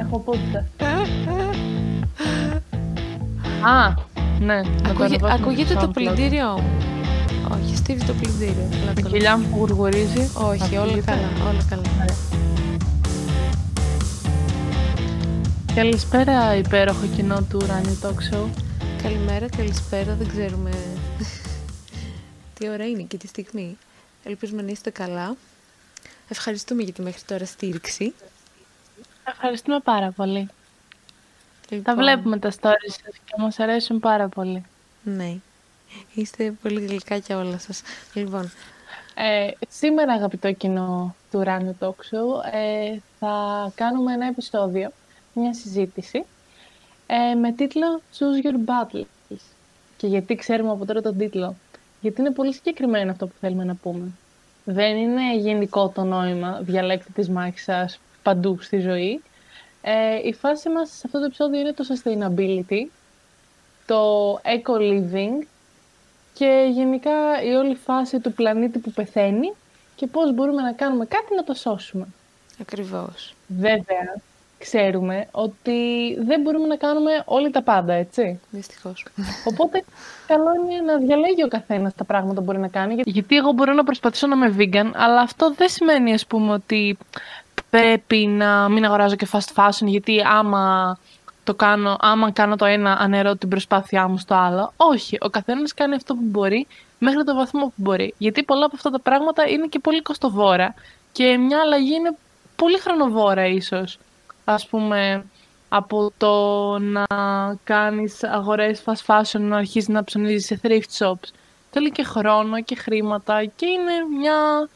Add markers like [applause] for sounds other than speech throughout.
Έχω πούτσα. Α, ναι. Ακούγε, ακούγεται το πλυντήριό μου. Όχι, στίβει το πλυντήριο. Η κοιλιά μου που γουργουρίζει. Όχι, όλα καλά, όλα καλά. Καλησπέρα υπέροχο κοινό του Rani Talk Show. Καλημέρα, καλησπέρα, δεν ξέρουμε [laughs] τι ώρα είναι και τη στιγμή. Ελπίζουμε να είστε καλά. Ευχαριστούμε για τη μέχρι τώρα στήριξη. Ευχαριστούμε πάρα πολύ. Λοιπόν, Τα βλέπουμε τα stories σας και μας αρέσουν πάρα πολύ. Ναι. Είστε πολύ γλυκά όλα σας. Λοιπόν, Ε, σήμερα, αγαπητό κοινό του Rani Talk Show, ε, θα κάνουμε ένα επεισόδιο, μια συζήτηση, ε, με τίτλο Choose Your Battles. Και γιατί ξέρουμε από τώρα τον τίτλο; Γιατί είναι πολύ συγκεκριμένο αυτό που θέλουμε να πούμε. Δεν είναι γενικό το νόημα, διαλέξτε τις μάχες σας παντού στη ζωή. Ε, η φάση μας σε αυτό το επεισόδιο είναι το sustainability, το eco-living και γενικά η όλη φάση του πλανήτη που πεθαίνει και πώς μπορούμε να κάνουμε κάτι να το σώσουμε. ακριβώς. Βέβαια, ξέρουμε ότι δεν μπορούμε να κάνουμε όλοι τα πάντα, έτσι. Δυστυχώς. Οπότε, καλό είναι να διαλέγει ο καθένας τα πράγματα που μπορεί να κάνει. γιατί- Γιατί εγώ μπορώ να προσπαθήσω να είμαι vegan, αλλά αυτό δεν σημαίνει, ας πούμε, ότι πρέπει να μην αγοράζω και fast fashion, γιατί άμα το κάνω, άμα κάνω το ένα, αναιρώ την προσπάθειά μου στο άλλο. Όχι, ο καθένας κάνει αυτό που μπορεί μέχρι το βαθμό που μπορεί. Γιατί πολλά από αυτά τα πράγματα είναι και πολύ κοστοβόρα και μια αλλαγή είναι πολύ χρονοβόρα ίσως. Ας πούμε, από το να κάνεις αγορές fast fashion, να αρχίσεις να ψωνίζεις σε thrift shops. Θέλει και χρόνο και χρήματα και είναι μια,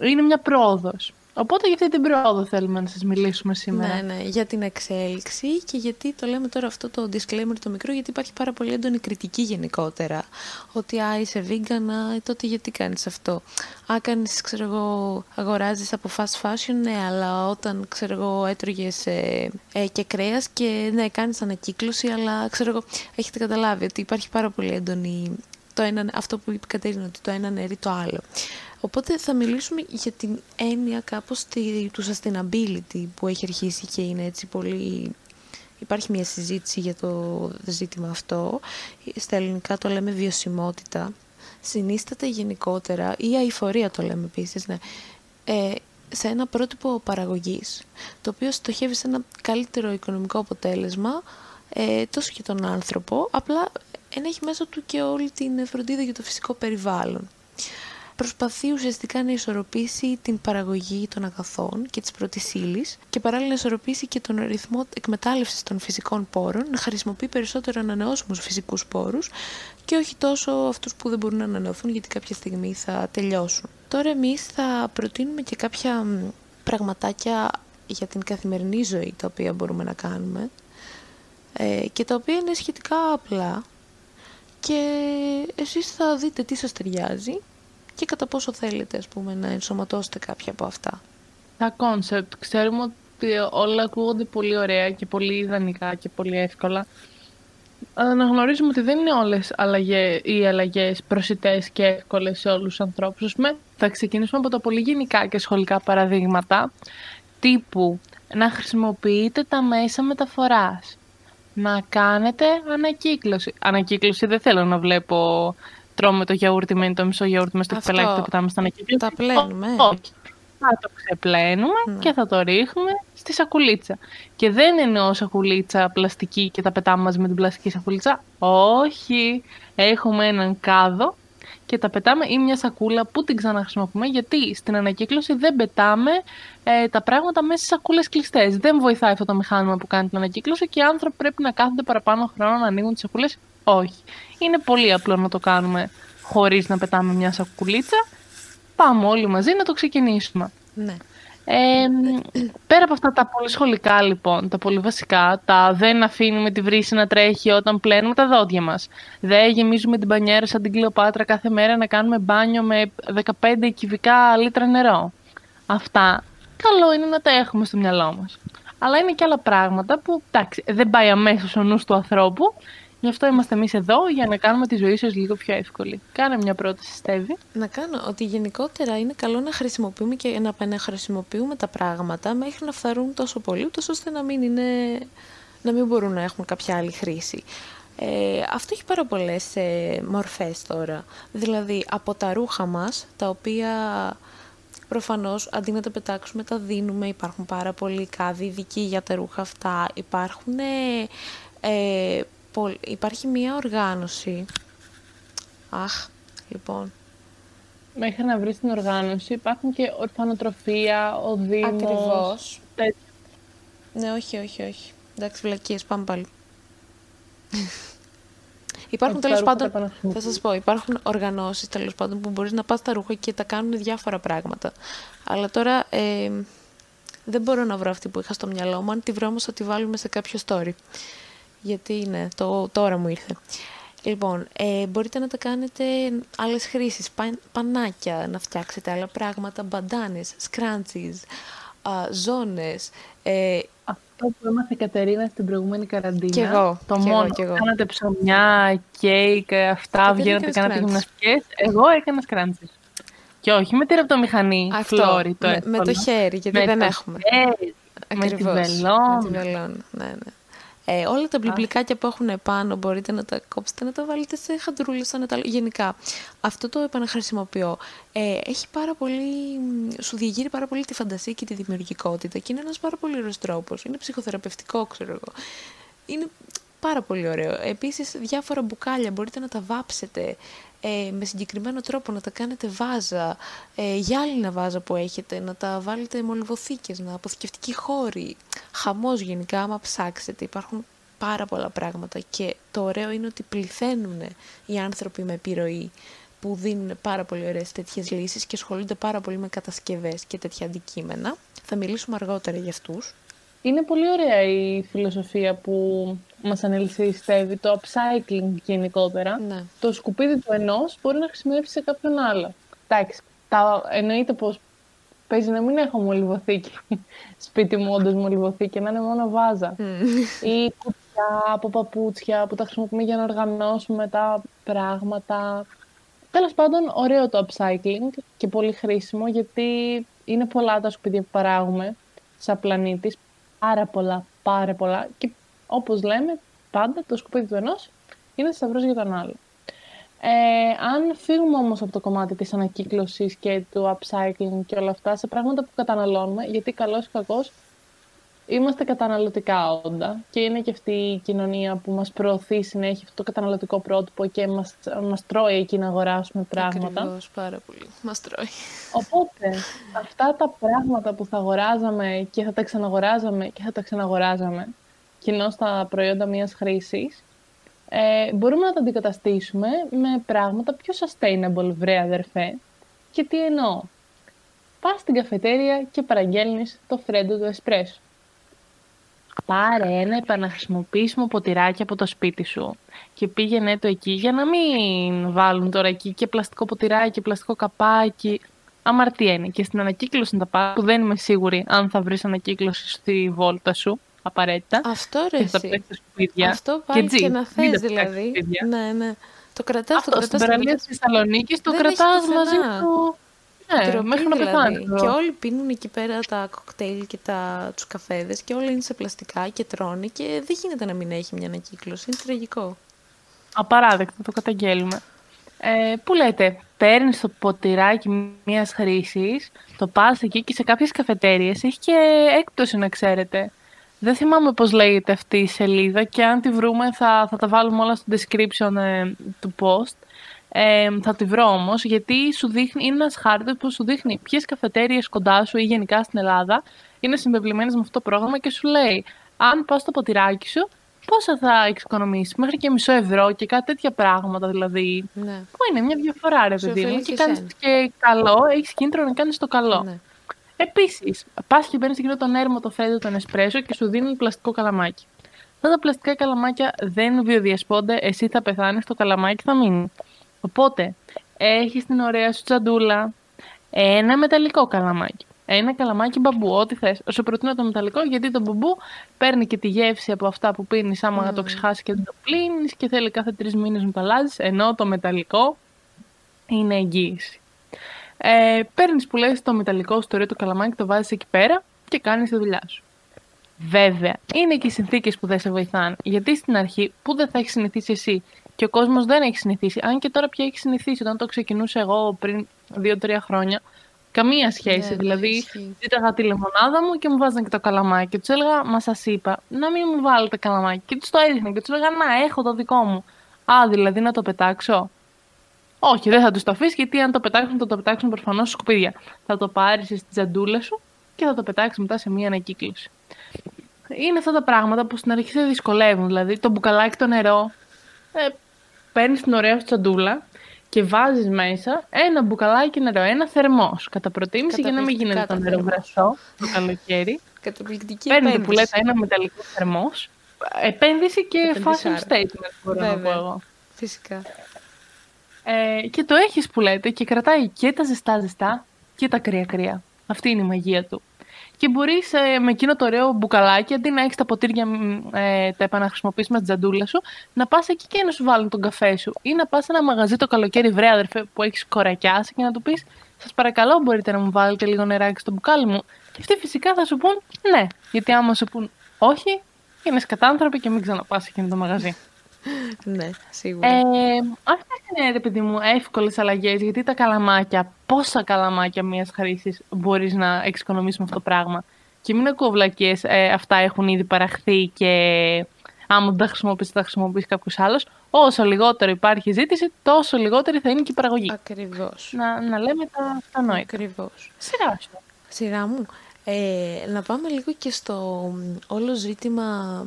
είναι μια πρόοδος. Οπότε για αυτή την πρόοδο θέλουμε να σας μιλήσουμε σήμερα. Ναι, ναι, για την εξέλιξη και γιατί το λέμε τώρα αυτό το disclaimer το μικρό, γιατί υπάρχει πάρα πολύ έντονη κριτική γενικότερα. Ότι α, είσαι vegan, α, τότε γιατί κάνεις αυτό; Α, κάνεις, ξέρω εγώ, αγοράζεις από fast fashion, ναι, αλλά όταν, ξέρω εγώ, έτρωγες ε, ε, και κρέας και ναι, κάνεις ανακύκλωση, αλλά, ξέρω εγώ, έχετε καταλάβει ότι υπάρχει πάρα πολύ έντονη το ένα, αυτό που είπε η Κατερίνα, ότι το ένα νερεί το άλλο. Οπότε θα μιλήσουμε για την έννοια κάπως τη- του sustainability που έχει αρχίσει και είναι έτσι πολύ... Υπάρχει μια συζήτηση για το ζήτημα αυτό. Στα ελληνικά το λέμε βιωσιμότητα. Συνίσταται γενικότερα, ή αηφορία το λέμε επίσης, ναι, ε, σε ένα πρότυπο παραγωγής, το οποίο στοχεύει σε ένα καλύτερο οικονομικό αποτέλεσμα, ε, τόσο για τον άνθρωπο, απλά ενέχει μέσα του και όλη την φροντίδα για το φυσικό περιβάλλον. Προσπαθεί ουσιαστικά να ισορροπήσει την παραγωγή των αγαθών και της πρώτης ύλης και παράλληλα να ισορροπήσει και τον ρυθμό εκμετάλλευσης των φυσικών πόρων, να χρησιμοποιεί περισσότερο ανανεώσιμους φυσικούς πόρους και όχι τόσο αυτούς που δεν μπορούν να ανανεωθούν γιατί κάποια στιγμή θα τελειώσουν. Τώρα εμείς θα προτείνουμε και κάποια μ, πραγματάκια για την καθημερινή ζωή τα οποία μπορούμε να κάνουμε ε, και τα οποία είναι σχετικά απλά και εσείς θα δείτε τι σας ταιριάζει και κατά πόσο θέλετε ας πούμε να ενσωματώσετε κάποια από αυτά. Τα concept, ξέρουμε ότι όλα ακούγονται πολύ ωραία και πολύ ιδανικά και πολύ εύκολα. Αλλά να γνωρίζουμε ότι δεν είναι όλες αλλαγές, οι αλλαγές προσιτές και εύκολες σε όλους τους ανθρώπους. Ας πούμε, θα ξεκινήσουμε από τα πολύ γενικά και σχολικά παραδείγματα, τύπου να χρησιμοποιείτε τα μέσα μεταφοράς, να κάνετε ανακύκλωση. Ανακύκλωση δεν θέλω να βλέπω τρώμε το γιαούρτι, μένει το μισό γιαούρτι μες στο Αυτό. κουπελάκι, το πετάμε στην ανακύκλωση. Τα πλένουμε. Ό- Όχι. Θα το ξεπλένουμε Ναι. και θα το ρίχνουμε στη σακουλίτσα. Και δεν εννοώ σακουλίτσα πλαστική και τα πετάμε μαζί με την πλαστική σακουλίτσα. Όχι. Έχουμε έναν κάδο και τα πετάμε ή μια σακούλα που την ξαναχρησιμοποιούμε γιατί στην ανακύκλωση δεν πετάμε ε, τα πράγματα μέσα σε σακούλες κλειστές. Δεν βοηθάει αυτό το μηχάνημα που κάνει την ανακύκλωση και οι άνθρωποι πρέπει να κάθονται παραπάνω χρόνο να ανοίγουν τις σακούλες. Όχι. Είναι πολύ απλό να το κάνουμε χωρίς να πετάμε μια σακουλίτσα. Πάμε όλοι μαζί να το ξεκινήσουμε. Ναι. Ε, πέρα από αυτά τα πολύ σχολικά λοιπόν, τα πολύ βασικά, τα δεν αφήνουμε τη βρύση να τρέχει όταν πλένουμε τα δόντια μας. Δεν γεμίζουμε την μπανιέρα σαν την Κλεοπάτρα κάθε μέρα να κάνουμε μπάνιο με 15 κυβικά λίτρα νερό. Αυτά καλό είναι να τα έχουμε στο μυαλό μας. Αλλά είναι και άλλα πράγματα που εντάξει, δεν πάει αμέσως ο νους του ανθρώπου Γι' αυτό είμαστε εμείς εδώ για να κάνουμε τη ζωή σας λίγο πιο εύκολη. Κάνε μια πρόταση, Στέβη. Να κάνω ότι γενικότερα είναι καλό να χρησιμοποιούμε και να επαναχρησιμοποιούμε τα πράγματα μέχρι να φθαρούν τόσο πολύ, τόσο ώστε να μην, είναι, να μην μπορούν να έχουν κάποια άλλη χρήση. Ε, αυτό έχει πάρα πολλές ε, μορφές τώρα. Δηλαδή, από τα ρούχα μας, τα οποία προφανώς αντί να τα πετάξουμε τα δίνουμε, υπάρχουν πάρα πολλοί κάδοι ειδικοί για τα ρούχα αυτά, υπάρχουν ε, υπάρχει μία οργάνωση. Αχ, λοιπόν. Μέχρι να βρεις την οργάνωση υπάρχουν και ορφανοτροφία, ο Δήμος... Ακριβώς. Ναι, όχι, όχι, όχι. Εντάξει, βλακίες, πάμε πάλι. [laughs] Υπάρχουν τέλος πάντων, θα σας πω, υπάρχουν οργανώσεις τέλος πάντων που μπορείς να πας στα ρούχα και τα κάνουν διάφορα πράγματα. Αλλά τώρα ε, δεν μπορώ να βρω αυτή που είχα στο μυαλό μου, αν τη βρω όμως θα τη βάλουμε σε κάποιο story γιατί ναι, το, τώρα μου ήρθε. Λοιπόν, ε, μπορείτε να τα κάνετε άλλες χρήσεις, πανάκια, να φτιάξετε άλλα πράγματα, μπαντάνες, σκράντσις, ζώνες. Ε, Αυτό που έμαθε η Κατερίνα στην προηγούμενη καραντίνα. Και εγώ. Το μόνο. Εγώ, εγώ. Κάνατε ψωμιά, κέικ, αυτά, βγαίνατε, κάνατε γυμναστικές. Εγώ έκανα σκράντσις. Και όχι με τη ραπτομηχανή, Αυτό, φλόρι, το με, με, το χέρι, γιατί με δεν το έχουμε. Χέρι, με τη βελόν. Με τη βελόν, ναι, ναι. Ε, όλα τα μπλιμπλικάκια που έχουν επάνω μπορείτε να τα κόψετε, να τα βάλετε σε χαντρούλες, σαν τα... Γενικά, αυτό το επαναχρησιμοποιώ. Ε, έχει πάρα πολύ, σου διαγείρει πάρα πολύ τη φαντασία και τη δημιουργικότητα και είναι ένας πάρα πολύ ωραίος τρόπος. Είναι ψυχοθεραπευτικό, ξέρω εγώ. Είναι πάρα πολύ ωραίο. Επίσης, διάφορα μπουκάλια μπορείτε να τα βάψετε ε, με συγκεκριμένο τρόπο, να τα κάνετε βάζα, ε, γυάλινα βάζα που έχετε, να τα βάλετε μολυβοθήκες, να αποθηκευτικοί χώροι. Χαμός γενικά, άμα ψάξετε, υπάρχουν πάρα πολλά πράγματα και το ωραίο είναι ότι πληθαίνουν οι άνθρωποι με επιρροή που δίνουν πάρα πολύ ωραίες τέτοιες λύσεις και ασχολούνται πάρα πολύ με κατασκευές και τέτοια αντικείμενα. Θα μιλήσουμε αργότερα για αυτούς. Είναι πολύ ωραία η φιλοσοφία που μας ανέλησε η Στέβη, το upcycling γενικότερα. Ναι. Το σκουπίδι του ενός μπορεί να χρησιμεύσει σε κάποιον άλλο. Εντάξει, τα, εννοείται πως παίζει να μην έχω μολυβοθήκη [laughs] σπίτι μου, όντως μολυβοθήκη, να είναι μόνο βάζα. Mm. Ή κουτιά από παπούτσια που τα χρησιμοποιούμε για να οργανώσουμε τα πράγματα. Τέλος πάντων, ωραίο το upcycling και πολύ χρήσιμο γιατί είναι πολλά τα σκουπίδια που παράγουμε σαν πλανήτης πάρα πολλά, πάρα πολλά και όπως λέμε πάντα το σκουπίδι του ενός είναι θησαυρός για τον άλλο. Ε, αν φύγουμε όμως από το κομμάτι της ανακύκλωσης και του upcycling και όλα αυτά σε πράγματα που καταναλώνουμε, γιατί καλός ή κακός είμαστε καταναλωτικά όντα και είναι και αυτή η κοινωνία που μας προωθεί συνέχεια αυτό το καταναλωτικό πρότυπο και μας, μας τρώει εκεί να αγοράσουμε πράγματα. Ακριβώς, πάρα πολύ. Μας τρώει. Οπότε, αυτά τα πράγματα που θα αγοράζαμε και θα τα ξαναγοράζαμε και θα τα ξαναγοράζαμε κοινώ στα προϊόντα μιας χρήσης, ε, μπορούμε να τα αντικαταστήσουμε με πράγματα πιο sustainable, βρε αδερφέ. Και τι εννοώ; Πας στην καφετέρια και παραγγέλνεις το φρέντο του εσπρέσο πάρε ένα επαναχρησιμοποιήσιμο ποτηράκι από το σπίτι σου και πήγαινε το εκεί για να μην βάλουν τώρα εκεί και πλαστικό ποτηράκι και πλαστικό καπάκι. Αμαρτία είναι. Και στην ανακύκλωση να τα πάρει, που δεν είμαι σίγουρη αν θα βρεις ανακύκλωση στη βόλτα σου απαραίτητα. Αυτό ρε. Και θα σπίτια. Αυτό πάει και, και να θε δηλαδή. Ναι, ναι. Το κρατάς, Αυτό, το κρατάς. Στην παραλία τη Θεσσαλονίκη το κρατάς μαζί του ναι, μέχρι να δηλαδή. Και όλοι πίνουν εκεί πέρα τα κοκτέιλ και τα, τους καφέδες και όλα είναι σε πλαστικά και τρώνε και δεν γίνεται να μην έχει μια ανακύκλωση. Είναι τραγικό. Απαράδεκτο, το καταγγέλουμε. Ε, που λέτε, παίρνεις το ποτηράκι μιας χρήσης, το πας εκεί και σε κάποιες καφετέρειε έχει και έκπτωση να ξέρετε. Δεν θυμάμαι πώς λέγεται αυτή η σελίδα και αν τη βρούμε θα, θα τα βάλουμε όλα στο description ε, του post. Ε, θα τη βρω όμως, γιατί σου δείχνει, είναι ένας χάρτης που σου δείχνει ποιες καφετέρειε κοντά σου ή γενικά στην Ελλάδα είναι συμπευλημένε με αυτό το πρόγραμμα και σου λέει αν πας στο ποτηράκι σου, πόσα θα εξοικονομήσεις, μέχρι και μισό ευρώ και κάτι τέτοια πράγματα δηλαδή. Ναι. Που είναι μια διαφορά, ρε παιδί μου. Και κάνεις και καλό, έχεις κίνητρο να κάνεις το καλό. Ναι. Επίσης, πας και παίρνεις εκείνο τον έρμο, το φρέντο, τον εσπρέσο και σου δίνουν πλαστικό καλαμάκι. Αυτά τα πλαστικά καλαμάκια δεν βιοδιασπώνται, εσύ θα πεθάνεις, το καλαμάκι θα μείνει. Οπότε, έχεις την ωραία σου τσαντούλα, ένα μεταλλικό καλαμάκι, Ένα καλαμάκι μπαμπού, ό,τι θες. Σου προτείνω το μεταλλικό γιατί το μπαμπού παίρνει και τη γεύση από αυτά που πίνεις άμα mm. το ξεχάσεις και δεν το πλύνεις και θέλει κάθε τρεις μήνες να το αλλάζεις. Ενώ το μεταλλικό είναι εγγύηση. Ε, παίρνεις που λες το μεταλλικό στο το καλαμάκι, το βάζεις εκεί πέρα και κάνεις τη δουλειά σου. Βέβαια, είναι και οι συνθήκες που δεν σε βοηθάνε. Γιατί στην αρχή, που δεν θα έχεις συνηθίσει εσύ και ο κόσμος δεν έχει συνηθίσει, αν και τώρα πια έχει συνηθίσει, όταν το ξεκινούσα εγώ πριν 2-3 χρόνια, καμία σχέση. Ναι, δηλαδή, ζήταγα τη λεμονάδα μου και μου βάζαν και το καλαμάκι. Και τους έλεγα, Μα σας είπα, να μην μου βάλετε καλαμάκι. Και τους το έδειχνα και τους έλεγα, Να, έχω το δικό μου. Α, δηλαδή να το πετάξω. Όχι, δεν θα τους το αφήσεις, γιατί αν το πετάξουν, θα το πετάξουν προφανώς σκουπίδια. Θα το πάρεις στη τζαντούλα σου και θα το πετάξεις μετά σε μία ανακύκλωση. Είναι αυτά τα πράγματα που στην αρχή σε δυσκολεύουν. Δηλαδή, το μπουκαλάκι το νερό, ε, παίρνεις την ωραία σου τσαντούλα και βάζεις μέσα ένα μπουκαλάκι νερό, ένα θερμός. Κατά προτίμηση για να μην γίνεται το νερό βρασό το καλοκαίρι. Καταπληκτική Παίρνεις που λέτε ένα μεταλλικό θερμός. Επένδυση και fashion statement, μπορώ να πω εγώ. Φυσικά. Ε, και το έχεις που λέτε και κρατάει και τα ζεστά ζεστά και τα κρύα κρύα. Αυτή είναι η μαγεία του. Και μπορείς ε, με εκείνο το ωραίο μπουκαλάκι, αντί να έχεις τα ποτήρια, ε, τα επαναχρησιμοποιήσεις με την τζαντούλα σου, να πας εκεί και να σου βάλουν τον καφέ σου. Ή να πας σε ένα μαγαζί το καλοκαίρι, βρε αδερφέ, που έχεις κορακιάσει και να του πεις: Σας παρακαλώ, μπορείτε να μου βάλετε λίγο νεράκι στο μπουκάλι μου. Και αυτοί φυσικά θα σου πούν ναι. Γιατί άμα σου πούν όχι, είναι κατάνθρωποι και μην ξαναπάς εκείνο το μαγαζί ναι, σίγουρα. Ε, Αυτά είναι, ρε παιδί μου, εύκολες αλλαγές. Γιατί τα καλαμάκια, πόσα καλαμάκια μιας χρήσης μπορείς να εξοικονομήσεις με αυτό το πράγμα. Και μην ακούω βλακίε, ε, αυτά έχουν ήδη παραχθεί και άμα δεν τα χρησιμοποιήσει, θα χρησιμοποιήσει κάποιος άλλος. Όσο λιγότερο υπάρχει ζήτηση, τόσο λιγότερη θα είναι και η παραγωγή. Ακριβώς. Να, να λέμε τα αυτονόητα. Ακριβώς. Σειρά σου. Σειρά μου. Ε, να πάμε λίγο και στο όλο ζήτημα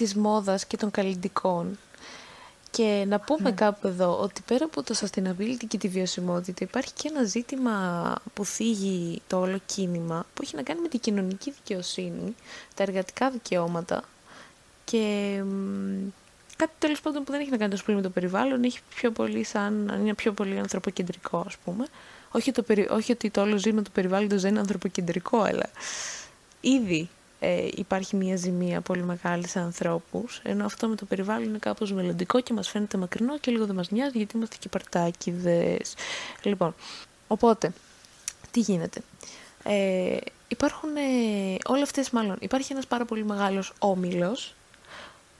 της μόδας και των καλλιντικών. Και να πούμε ναι. κάπου εδώ ότι πέρα από το sustainability και τη βιωσιμότητα υπάρχει και ένα ζήτημα που θίγει το όλο κίνημα που έχει να κάνει με την κοινωνική δικαιοσύνη, τα εργατικά δικαιώματα και κάτι τέλος πάντων που δεν έχει να κάνει τόσο πολύ με το περιβάλλον, έχει πιο πολύ σαν, είναι πιο πολύ ανθρωποκεντρικό ας πούμε. Όχι, το, όχι ότι το όλο ζήτημα του περιβάλλοντος δεν είναι ανθρωποκεντρικό, αλλά ήδη ε, υπάρχει μια ζημία πολύ μεγάλη σε ανθρώπους, ενώ αυτό με το περιβάλλον είναι κάπως μελλοντικό και μας φαίνεται μακρινό και λίγο δεν μας νοιάζει γιατί είμαστε και παρτάκιδες. Λοιπόν, οπότε, τι γίνεται; Ε, υπάρχουν ε, όλα αυτές μάλλον, υπάρχει ένας πάρα πολύ μεγάλος όμιλος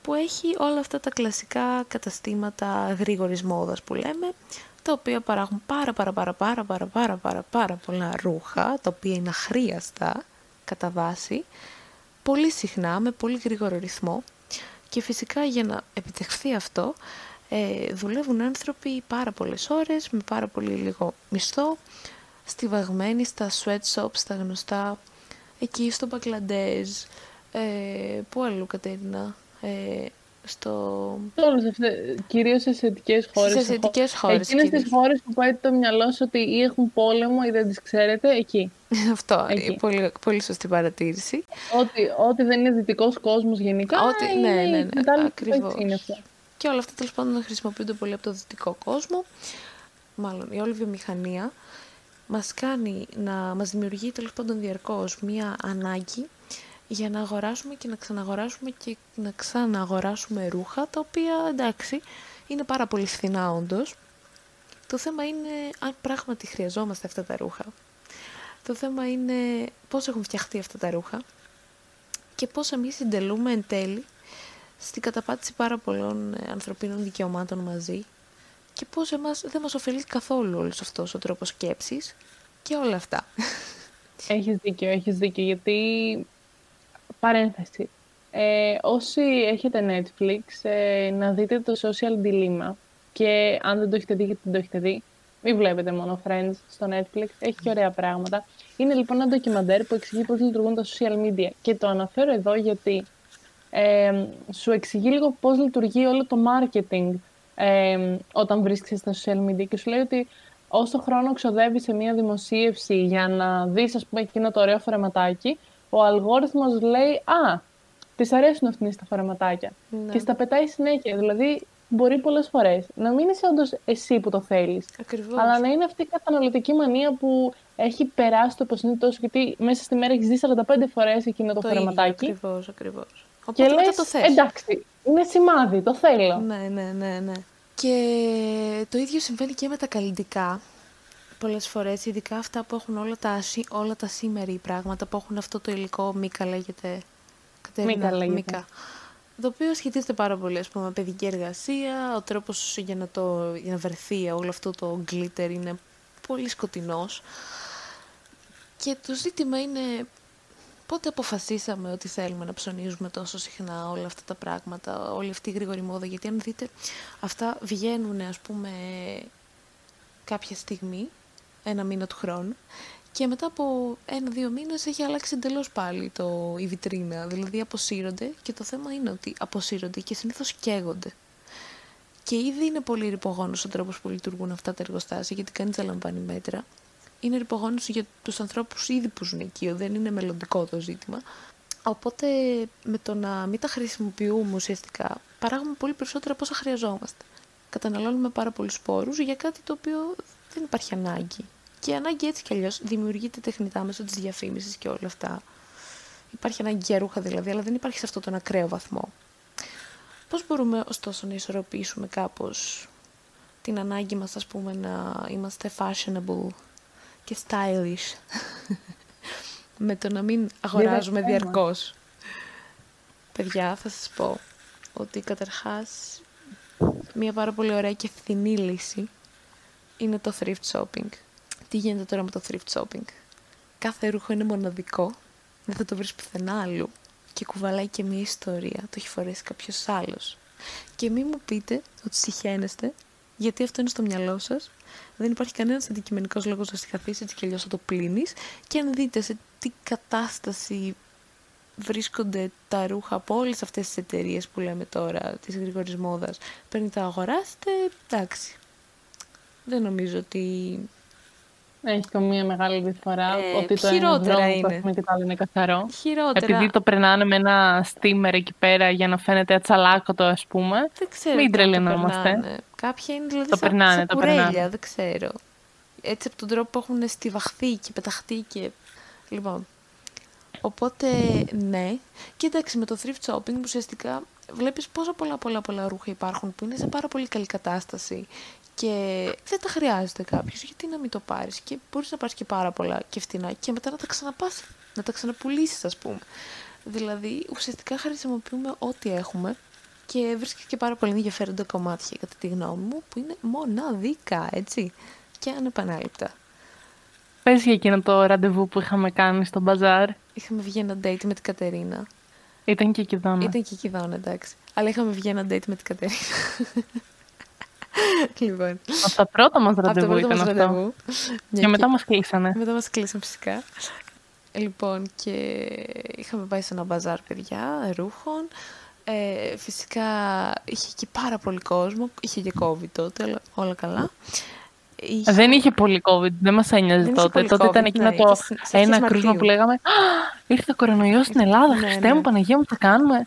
που έχει όλα αυτά τα κλασικά καταστήματα γρήγορης μόδας που λέμε, τα οποία παράγουν πάρα πάρα πάρα πάρα πάρα πάρα πάρα πάρα πολλά ρούχα, τα οποία είναι αχρίαστα κατά βάση πολύ συχνά, με πολύ γρήγορο ρυθμό. Και φυσικά για να επιτευχθεί αυτό ε, δουλεύουν άνθρωποι πάρα πολλές ώρες με πάρα πολύ λίγο μισθό στιβαγμένοι στα sweatshops, στα γνωστά εκεί στο Μπαγκλαντέζ ε, πού αλλού Κατέρινα ε, στο... Όλες αυτές, κυρίως σε ασιατικές χώρες. Σε ασιατικές χώρες. Εκείνες τις χώρες που πάει το μυαλό σου ότι ή έχουν πόλεμο ή δεν τις ξέρετε, εκεί. [laughs] Αυτό, εκεί. Πολύ, πολύ σωστή παρατήρηση. Ότι, ότι δεν είναι δυτικός κόσμος γενικά, ότι, ναι, ναι, ναι, ναι ακριβώς. Είναι αυτό. Και όλα αυτά τέλος πάντων χρησιμοποιούνται πολύ από το δυτικό κόσμο. Μάλλον η όλη βιομηχανία μας κάνει να μας δημιουργεί τέλος πάντων διαρκώς μία ανάγκη για να αγοράσουμε και να ξαναγοράσουμε και να ξαναγοράσουμε ρούχα, τα οποία εντάξει είναι πάρα πολύ φθηνά όντως. Το θέμα είναι αν πράγματι χρειαζόμαστε αυτά τα ρούχα. Το θέμα είναι πώς έχουν φτιαχτεί αυτά τα ρούχα και πώς εμείς συντελούμε εν τέλει στην καταπάτηση πάρα πολλών ε, ανθρωπίνων δικαιωμάτων μαζί και πώς εμάς δεν μας ωφελεί καθόλου όλος αυτός ο τρόπος σκέψης και όλα αυτά. Έχεις δίκιο, έχεις δίκιο, γιατί Παρένθεση. Ε, όσοι έχετε Netflix, ε, να δείτε το Social Dilemma. Και αν δεν το έχετε δει, γιατί δεν το έχετε δει, μην βλέπετε μόνο Friends στο Netflix. Έχει και ωραία πράγματα. Είναι λοιπόν ένα ντοκιμαντέρ που εξηγεί πώς λειτουργούν τα social media. Και το αναφέρω εδώ γιατί ε, σου εξηγεί λίγο πώς λειτουργεί όλο το marketing ε, όταν βρίσκεσαι στα social media και σου λέει ότι όσο χρόνο ξοδεύεις σε μια δημοσίευση για να δεις ας πούμε εκείνο το ωραίο φορεματάκι, ο αλγόριθμος λέει «Α, της αρέσουν αυτήν τα φορεματάκια» ναι. και στα πετάει συνέχεια. Δηλαδή, μπορεί πολλές φορές να μην είσαι όντως εσύ που το θέλεις. Αλλά να είναι αυτή η καταναλωτική μανία που έχει περάσει το υποσυνείδητό σου, γιατί μέσα στη μέρα έχεις δει 45 φορές εκείνο το, το φορεματάκι. Ακριβώς, ακριβώς. Και λες, εντάξει, είναι σημάδι, το θέλω. Ναι, ναι, ναι, ναι. Και το ίδιο συμβαίνει και με τα καλλιτικά. Πολλές φορές, ειδικά αυτά που έχουν όλα τα, όλα τα σήμερη πράγματα, που έχουν αυτό το υλικό, μίκα λέγεται. Κατερίνα, μίκα Μίκα. Το οποίο σχετίζεται πάρα πολύ, ας πούμε, με παιδική εργασία, ο τρόπος για να, το, για να βρεθεί όλο αυτό το glitter είναι πολύ σκοτεινός. Και το ζήτημα είναι πότε αποφασίσαμε ότι θέλουμε να ψωνίζουμε τόσο συχνά όλα αυτά τα πράγματα, όλη αυτή η γρήγορη μόδα. Γιατί αν δείτε, αυτά βγαίνουν, ας πούμε, κάποια στιγμή, ένα μήνα του χρόνου, και μετά από ένα-δύο μήνες έχει αλλάξει εντελώς πάλι το, η βιτρίνα. Δηλαδή αποσύρονται και το θέμα είναι ότι αποσύρονται και συνήθως καίγονται. Και ήδη είναι πολύ ρηπογόνος ο τρόπος που λειτουργούν αυτά τα εργοστάσια, γιατί κανείς δεν λαμβάνει μέτρα είναι ρηπογόνος για τους ανθρώπους ήδη που ζουν εκεί, δεν είναι μελλοντικό το ζήτημα. Οπότε με το να μην τα χρησιμοποιούμε ουσιαστικά, παράγουμε πολύ περισσότερα από όσα χρειαζόμαστε. Καταναλώνουμε πάρα πολλούς σπόρους για κάτι το οποίο δεν υπάρχει ανάγκη. Και η ανάγκη έτσι κι αλλιώς δημιουργείται τεχνητά μέσω της διαφήμισης και όλα αυτά. Υπάρχει ανάγκη για ρούχα δηλαδή, αλλά δεν υπάρχει σε αυτό τον ακραίο βαθμό. Πώς μπορούμε ωστόσο να ισορροπήσουμε κάπως την ανάγκη μας, ας πούμε, να είμαστε fashionable και stylish. [laughs] με το να μην αγοράζουμε διαρκώς; Παιδιά, θα σας πω ότι καταρχάς μια πάρα πολύ ωραία και φθηνή λύση είναι το thrift shopping. Τι γίνεται τώρα με το thrift shopping; Κάθε ρούχο είναι μοναδικό, δεν θα το βρεις πουθενά άλλου και κουβαλάει και μια ιστορία, το έχει φορέσει κάποιος άλλος. Και μην μου πείτε ότι συχαίνεστε, γιατί αυτό είναι στο μυαλό σας δεν υπάρχει κανένας αντικειμενικός λόγος να συγχαθείς έτσι κι αλλιώς θα το πλύνεις. Και αν δείτε σε τι κατάσταση βρίσκονται τα ρούχα από όλες αυτές τις εταιρείες που λέμε τώρα, της γρήγορη μόδας, πρέπει να τα αγοράσετε, εντάξει. Δεν νομίζω ότι έχει καμία μεγάλη διαφορά. Ε, ότι το χειρότερα ένα είναι. και το άλλο είναι καθαρό. Χειρότερα. Επειδή το περνάνε με ένα στίμερ εκεί πέρα για να φαίνεται ατσαλάκωτο, ας πούμε. Δεν ξέρω. Μην τρελαινόμαστε. Κάποια είναι δηλαδή το σαν, περνάνε, σαν το κουρέλια, περνάνε. δεν ξέρω. Έτσι από τον τρόπο που έχουν στιβαχθεί και πεταχτεί και... Λοιπόν, οπότε ναι. Και εντάξει με το thrift shopping ουσιαστικά βλέπεις πόσα πολλά πολλά πολλά ρούχα υπάρχουν που είναι σε πάρα πολύ καλή κατάσταση και δεν τα χρειάζεται κάποιος. Γιατί να μην το πάρεις; Και μπορείς να πάρεις και πάρα πολλά και φτηνά και μετά να τα ξαναπάς, να τα ξαναπουλήσεις, ας πούμε. Δηλαδή, ουσιαστικά χρησιμοποιούμε ό,τι έχουμε και βρίσκει και πάρα πολύ ενδιαφέροντα κομμάτια, κατά τη γνώμη μου, που είναι μοναδικά, έτσι, και ανεπανάληπτα. Πες για εκείνο το ραντεβού που είχαμε κάνει στο μπαζάρ. Είχαμε βγει ένα date με την Κατερίνα. Ήταν και εκεί Ήταν και εκεί εντάξει. Αλλά είχαμε βγει ένα date με την Κατερίνα. [laughs] λοιπόν. Από τα πρώτα μας ραντεβού ήταν αυτό. Ραντεβού. Και μετά μας κλείσανε. Μετά μας κλείσανε φυσικά. Λοιπόν, και είχαμε πάει σε ένα μπαζάρ, παιδιά, ρούχων. Ε, φυσικά είχε και πάρα πολύ κόσμο. Είχε και COVID τότε, όλα, όλα καλά. Είχε... Δεν είχε πολύ COVID, δεν μας ένοιαζε τότε. Τότε ήταν εκείνο ναι, το ένα κρούσμα που λέγαμε Ήρθε κορονοϊό στην Ελλάδα, ναι, Χριστέ μου, ναι. Παναγία μου, τι κάνουμε.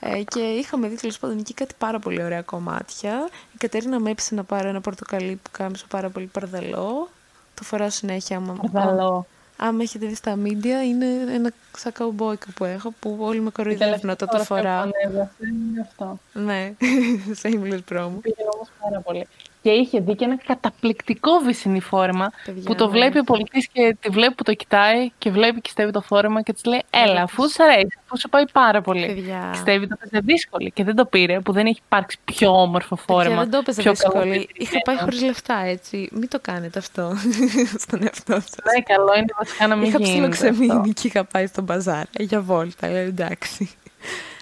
Ε, και είχαμε δει τέλος πάντων εκεί κάτι πάρα πολύ ωραία κομμάτια. Η Κατερίνα με έπεισε να πάρω ένα πορτοκαλί που κάμισε πάρα πολύ παρδαλό. Το φοράω συνέχεια. Άμα, παρδαλό. Άμα έχετε δει στα media, είναι ένα σαν καουμπόικο που έχω, που όλοι με κοροϊδεύουν όταν το φοράω. Είναι αυτό. Ναι, [laughs] shameless promo. Πήγε όμως πάρα πολύ και είχε δει και ένα καταπληκτικό βυσινή φόρμα που το ναι. βλέπει ο πολιτής και τη βλέπει που το κοιτάει και βλέπει και στέβει το φόρμα και της λέει: Έλα, αφού σου αρέσει, αφού σου πάει πάρα πολύ. Παιδιά. Στέβει το παίζει δύσκολη και δεν το πήρε, που δεν έχει υπάρξει πιο όμορφο φόρμα. Παιδιά, δεν το έπαιζε δύσκολη. Είχα πάει χωρίς λεφτά έτσι. Μην το κάνετε αυτό [laughs] στον εαυτό σας. Ναι, καλό είναι βασικά να μην Είχα ψιλοξεμείνει και είχα πάει στον μπαζάρ για βόλτα, λέει εντάξει.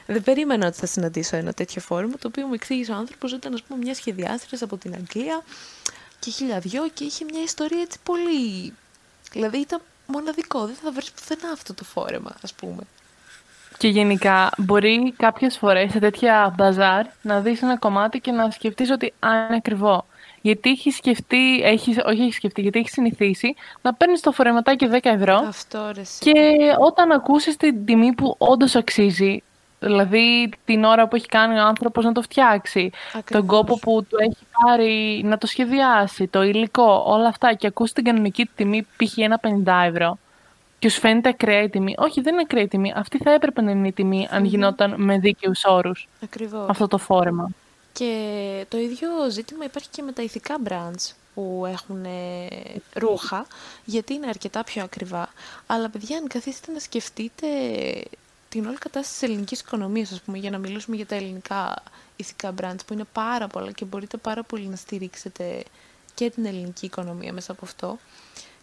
Δεν περίμενα ότι θα συναντήσω ένα τέτοιο φόρμα, το οποίο μου εξήγησε ο άνθρωπος ότι ήταν, ας πούμε, μια σχεδιάστρια από την Αγγλία και χιλιαδιό και είχε μια ιστορία έτσι πολύ. Δηλαδή ήταν μοναδικό, δεν θα βρεις πουθενά αυτό το φόρεμα, ας πούμε. Και γενικά μπορεί κάποιες φορές σε τέτοια μπαζάρ να δεις ένα κομμάτι και να σκεφτείς ότι α, είναι ακριβό. Γιατί έχεις σκεφτεί, έχεις, όχι έχεις σκεφτεί, γιατί έχεις συνηθίσει να παίρνεις το φορεματάκι 10 ευρώ. Αυτό, ρε, και όταν ακούσεις την τιμή που όντως αξίζει, Δηλαδή την ώρα που έχει κάνει ο άνθρωπος να το φτιάξει, τον κόπο που του έχει πάρει να το σχεδιάσει, το υλικό, όλα αυτά και ακούς την κανονική τιμή π.χ. ένα 50 ευρώ και σου φαίνεται ακραία η τιμή. Όχι, δεν είναι ακραία η τιμή. Αυτή θα έπρεπε να είναι η τιμή αν γινόταν με δίκαιους όρους Ακριβώς. αυτό το φόρεμα. Και το ίδιο ζήτημα υπάρχει και με τα ηθικά brands που έχουν ε, ρούχα, γιατί είναι αρκετά πιο ακριβά. Αλλά παιδιά, αν καθίσετε να σκεφτείτε την όλη κατάσταση της ελληνικής οικονομίας, ας πούμε, για να μιλήσουμε για τα ελληνικά ηθικά brands, που είναι πάρα πολλά και μπορείτε πάρα πολύ να στηρίξετε και την ελληνική οικονομία μέσα από αυτό.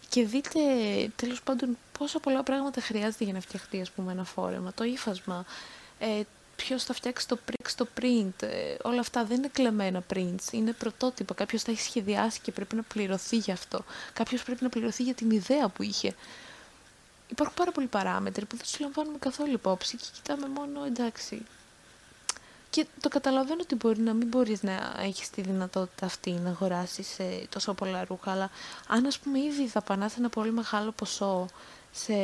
Και δείτε, τέλος πάντων, πόσα πολλά πράγματα χρειάζεται για να φτιαχτεί, ας πούμε, ένα φόρεμα. Το ύφασμα, ε, ποιος θα φτιάξει το, το print. Ε, όλα αυτά δεν είναι κλεμμένα prints, είναι πρωτότυπα. Κάποιος τα έχει σχεδιάσει και πρέπει να πληρωθεί γι' αυτό. Κάποιος πρέπει να πληρωθεί για την ιδέα που είχε. Υπάρχουν πάρα πολλοί παράμετροι που δεν τους λαμβάνουμε καθόλου υπόψη και κοιτάμε μόνο εντάξει. Και το καταλαβαίνω ότι μπορεί να μην μπορείς να έχεις τη δυνατότητα αυτή να αγοράσεις ε, τόσο πολλά ρούχα, αλλά αν ας πούμε ήδη θα πανάς ένα πολύ μεγάλο ποσό σε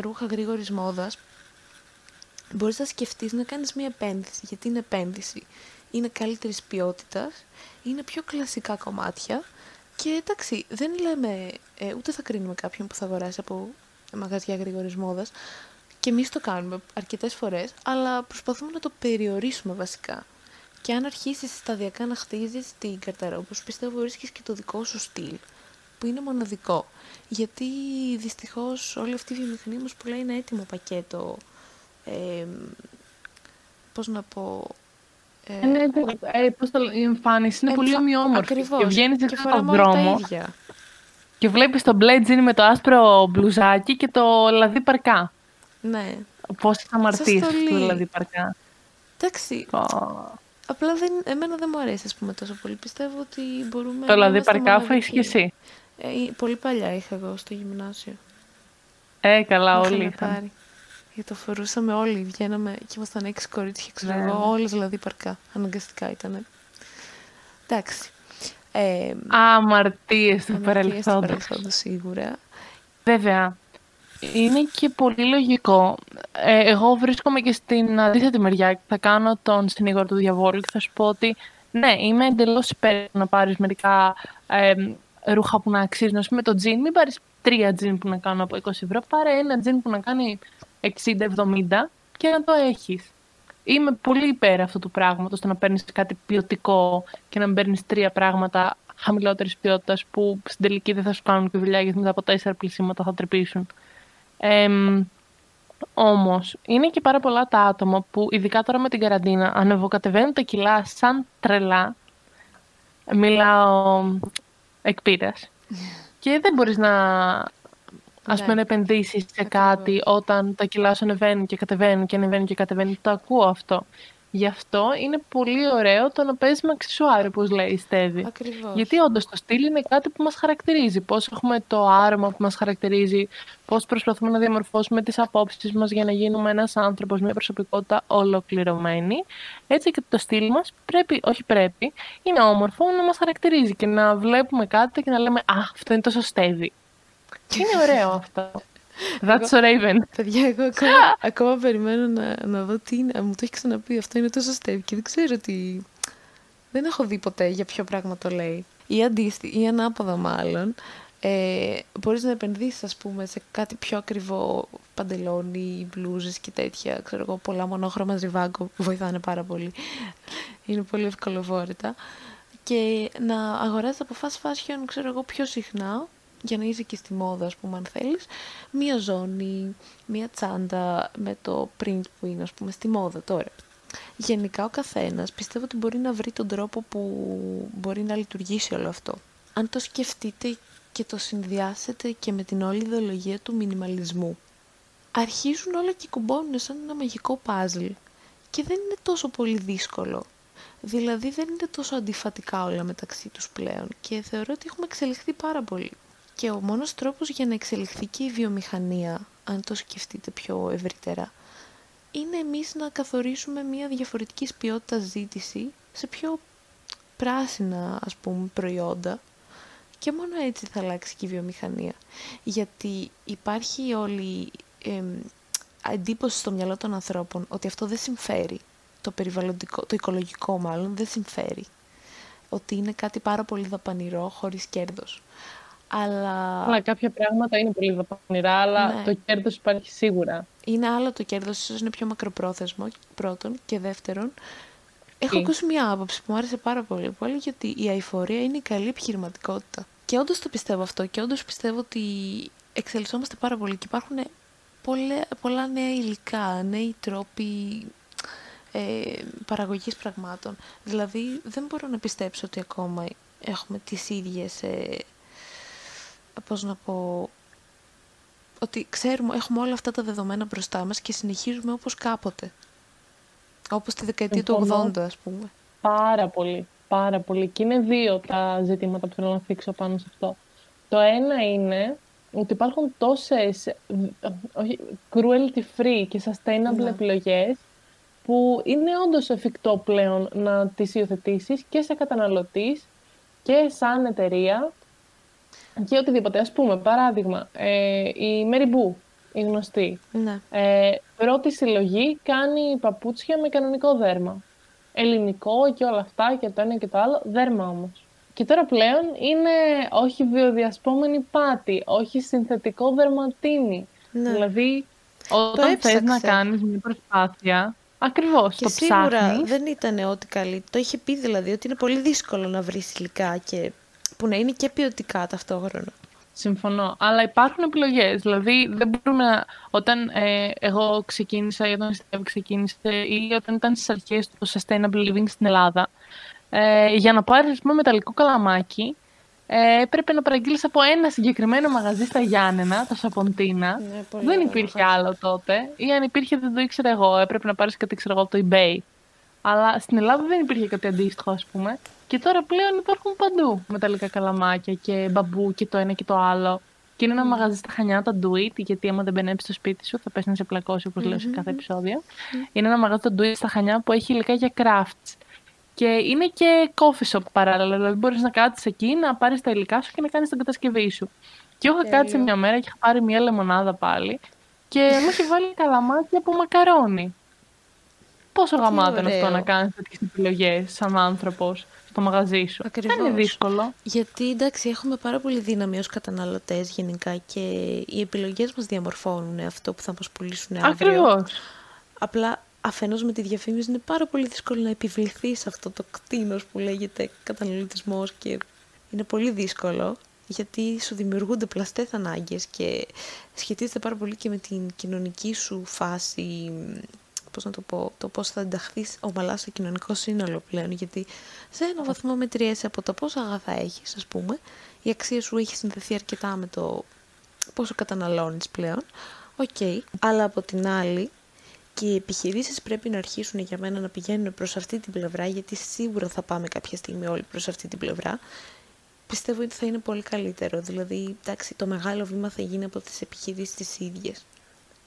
ρούχα γρήγορης μόδας, μπορείς να σκεφτείς να κάνεις μια επένδυση, γιατί είναι επένδυση; Είναι καλύτερης ποιότητας, είναι πιο κλασικά κομμάτια και εντάξει, δεν λέμε, ε, ούτε θα κρίνουμε κάποιον που θα αγοράσει από μαγαζιά γρήγορης μόδας και εμείς το κάνουμε αρκετές φορές, αλλά προσπαθούμε να το περιορίσουμε βασικά. Και αν αρχίσεις σταδιακά να χτίζεις την καρτέρα, όπως πιστεύω βρίσκεις και το δικό σου στυλ, που είναι μοναδικό. Γιατί δυστυχώς όλη αυτή η βιομηχανία μας πουλάει ένα έτοιμο πακέτο ε, πώς να πω... Ε, ναι, ε, πώς το, η εμφάνιση είναι πολύ ομοιόμορφη. Ακριβώς. Και βγαίνεις και στον δρόμο και βλέπεις το μπλε τζίνι με το άσπρο μπλουζάκι και το λαδί παρκά. Ναι. Πόσες αμαρτίες το λαδί παρκά; Εντάξει. Απλά δεν, εμένα δεν μου αρέσει, ας πούμε, τόσο πολύ. Πιστεύω ότι μπορούμε... Το λαδί παρκά έχεις και εσύ. Ε, πολύ παλιά είχα εγώ στο γυμνάσιο. Ε, καλά, όλοι είχαν. Γιατί το φορούσαμε όλοι, βγαίναμε και ήμασταν έξι κορίτσια, ξέρω ναι. εγώ, όλες δηλαδή παρκά, αναγκαστικά ήταν. Εντάξει. Ε, αμαρτίες του παρελθόντος. σίγουρα. Βέβαια, είναι και πολύ λογικό. Ε, εγώ βρίσκομαι και στην αντίθετη μεριά και θα κάνω τον συνήγορο του διαβόλου και θα σου πω ότι ναι, είμαι εντελώς υπέρ να πάρεις μερικά ε, ρούχα που να αξίζουν. Α πούμε, το τζιν, μην πάρεις τρία τζιν που να κάνουν από 20 ευρώ, πάρε ένα τζιν που να κάνει 60-70 και να το έχεις. Είμαι πολύ υπέρ αυτού του πράγματος, το να παίρνεις κάτι ποιοτικό και να μην παίρνεις τρία πράγματα χαμηλότερης ποιότητας που στην τελική δεν θα σου κάνουν και δουλειά γιατί μετά από τέσσερα πλησίματα θα τρυπήσουν. Ε, όμως, είναι και πάρα πολλά τα άτομα που, ειδικά τώρα με την καραντίνα, ανεβοκατεβαίνουν τα κιλά σαν τρελά. Μιλάω εκ [laughs] Και δεν μπορείς να Α ναι. πούμε, να επενδύσεις σε κάτι όταν τα κιλά σου ανεβαίνουν και κατεβαίνουν και ανεβαίνουν και κατεβαίνουν. Το ακούω αυτό. Γι' αυτό είναι πολύ ωραίο το να παίζεις με αξισουάρ, όπως λέει η Στέβη. Ακριβώς. Γιατί όντως το στυλ είναι κάτι που μας χαρακτηρίζει. Πώς έχουμε το άρωμα που μας χαρακτηρίζει, πώς προσπαθούμε να διαμορφώσουμε τις απόψεις μας για να γίνουμε ένας άνθρωπος, μια προσωπικότητα ολοκληρωμένη. Έτσι και το στυλ μας πρέπει, όχι πρέπει, είναι όμορφο να μας χαρακτηρίζει και να βλέπουμε κάτι και να λέμε Α, αυτό είναι τόσο Στέβη. Είναι ωραίο αυτό. That's a Raven. Παιδιά, εγώ ακόμα, [laughs] ακόμα περιμένω να, να δω τι είναι. Μου το έχει ξαναπεί. Αυτό είναι τόσο στέβη και δεν ξέρω τι. Δεν έχω δει ποτέ για ποιο πράγμα το λέει. Ή αντίστοιχα, ή ανάποδα μάλλον. Ε, μπορείς να επενδύσεις ας πούμε σε κάτι πιο ακριβό παντελόνι, μπλούζες και τέτοια ξέρω εγώ πολλά μονόχρωμα ζιβάγκο βοηθάνε πάρα πολύ είναι πολύ ευκολοβόρητα και να αγοράζεις από fast fashion ξέρω εγώ πιο συχνά για να είσαι και στη μόδα, ας πούμε, αν θέλεις, μία ζώνη, μία τσάντα με το print που είναι, ας πούμε, στη μόδα τώρα. Γενικά ο καθένας πιστεύω ότι μπορεί να βρει τον τρόπο που μπορεί να λειτουργήσει όλο αυτό. Αν το σκεφτείτε και το συνδυάσετε και με την όλη ιδεολογία του μινιμαλισμού, αρχίζουν όλα και κουμπώνουν σαν ένα μαγικό παζλ και δεν είναι τόσο πολύ δύσκολο. Δηλαδή δεν είναι τόσο αντιφατικά όλα μεταξύ τους πλέον και θεωρώ ότι έχουμε εξελιχθεί πάρα πολύ. Και ο μόνος τρόπος για να εξελιχθεί και η βιομηχανία, αν το σκεφτείτε πιο ευρύτερα, είναι εμείς να καθορίσουμε μια διαφορετική ποιότητα ζήτηση σε πιο πράσινα, ας πούμε, προϊόντα και μόνο έτσι θα αλλάξει και η βιομηχανία. Γιατί υπάρχει όλη εντύπωση στο μυαλό των ανθρώπων ότι αυτό δεν συμφέρει. Το περιβαλλοντικό, το οικολογικό μάλλον δεν συμφέρει. Ότι είναι κάτι πάρα πολύ δαπανηρό, χωρίς κέρδος. Αλλά... αλλά κάποια πράγματα είναι πολύ δαπανηρά, αλλά ναι. το κέρδος υπάρχει σίγουρα. Είναι άλλο το κέρδος, ίσως είναι πιο μακροπρόθεσμο, πρώτον. Και δεύτερον, έχω ακούσει μια άποψη που μου άρεσε πάρα πολύ, πολύ γιατί η αηφορία είναι η καλή επιχειρηματικότητα. Και όντως το πιστεύω αυτό και όντως πιστεύω ότι εξελισσόμαστε πάρα πολύ και υπάρχουν πολλά, πολλά νέα υλικά, νέοι τρόποι ε, παραγωγής πραγμάτων. Δηλαδή δεν μπορώ να πιστέψω ότι ακόμα έχουμε τις ίδιες, ε, πώς να πω, ότι ξέρουμε, έχουμε όλα αυτά τα δεδομένα μπροστά μας και συνεχίζουμε όπως κάποτε. Όπως τη δεκαετία του 80, ας πούμε. Πάρα πολύ, πάρα πολύ. Και είναι δύο τα ζητήματα που θέλω να θίξω πάνω σε αυτό. Το ένα είναι ότι υπάρχουν τόσες όχι, cruelty free και sustainable ναι. επιλογές που είναι όντως εφικτό πλέον να τις υιοθετήσεις και σε καταναλωτής και σαν εταιρεία και οτιδήποτε. Ας πούμε, παράδειγμα, ε, η Mary Boo, η γνωστή. Ναι. Ε, πρώτη συλλογή κάνει παπούτσια με κανονικό δέρμα. Ελληνικό και όλα αυτά και το ένα και το άλλο, δέρμα όμως. Και τώρα πλέον είναι όχι βιοδιασπόμενη πάτη, όχι συνθετικό δερματίνη. Ναι. Δηλαδή, όταν θες να κάνεις μια προσπάθεια, ακριβώς και το σίγουρα ψάχνεις. δεν ήταν ό,τι καλή. Το είχε πει δηλαδή ότι είναι πολύ δύσκολο να βρεις υλικά και που να είναι και ποιοτικά ταυτόχρονα. Συμφωνώ. Αλλά υπάρχουν επιλογές. Δηλαδή, δεν μπορούμε να... Όταν ε, εγώ ξεκίνησα ή όταν η ξεκίνησε ή όταν ήταν στις αρχές του Sustainable Living στην Ελλάδα, ε, για να πάρεις πούμε, μεταλλικό καλαμάκι, ε, έπρεπε να παραγγείλεις από ένα συγκεκριμένο μαγαζί στα Γιάννενα, το Σαποντίνα. Ναι, δεν υπήρχε άλλο τότε. Ή αν υπήρχε, δεν το ήξερα εγώ. Έπρεπε να πάρεις κάτι, ξέρω εγώ, από το eBay. Αλλά στην Ελλάδα δεν υπήρχε κάτι αντίστοιχο, ας πούμε. Και τώρα πλέον υπάρχουν παντού μεταλλικά καλαμάκια και μπαμπού και το ένα και το άλλο. Και είναι ένα mm. μαγαζί στα Χανιά, το Do It, γιατί άμα δεν μπαινέψεις στο σπίτι σου θα πέσει να σε πλακώσει, όπως mm-hmm. λέω σε κάθε επεισόδιο. Mm. Είναι ένα μαγαζί, το Do It στα Χανιά, που έχει υλικά για crafts. Και είναι και coffee shop παράλληλα. Δηλαδή μπορείς να κάτσεις εκεί, να πάρεις τα υλικά σου και να κάνεις την κατασκευή σου. Και εγώ είχα κάτσει μια μέρα και είχα πάρει μια λεμονάδα πάλι και μου είχε βάλει καλαμάκια από μακαρόνι. Πόσο γαμάτο είναι αυτό να κάνεις τέτοιες επιλογές σαν άνθρωπος στο μαγαζί σου. Ακριβώς. Δεν είναι δύσκολο. Γιατί εντάξει, έχουμε πάρα πολύ δύναμη ως καταναλωτές γενικά και οι επιλογές μας διαμορφώνουν αυτό που θα μας πουλήσουν αύριο. Ακριβώς. Απλά αφενός με τη διαφήμιση είναι πάρα πολύ δύσκολο να επιβληθεί σε αυτό το κτίνος που λέγεται καταναλωτισμός και είναι πολύ δύσκολο γιατί σου δημιουργούνται πλαστές ανάγκες και σχετίζεται πάρα πολύ και με την κοινωνική σου φάση, πώς να το πω, το πώς θα ενταχθείς ομαλά στο κοινωνικό σύνολο πλέον, γιατί σε ένα βαθμό μετριέσαι από το πόσα αγαθά έχεις, ας πούμε, η αξία σου έχει συνδεθεί αρκετά με το πόσο καταναλώνεις πλέον, OK, okay. αλλά από την άλλη και οι επιχειρήσεις πρέπει να αρχίσουν για μένα να πηγαίνουν προς αυτή την πλευρά, γιατί σίγουρα θα πάμε κάποια στιγμή όλοι προς αυτή την πλευρά. Πιστεύω ότι θα είναι πολύ καλύτερο. Δηλαδή, εντάξει, το μεγάλο βήμα θα γίνει από τις επιχειρήσεις τις ίδιες.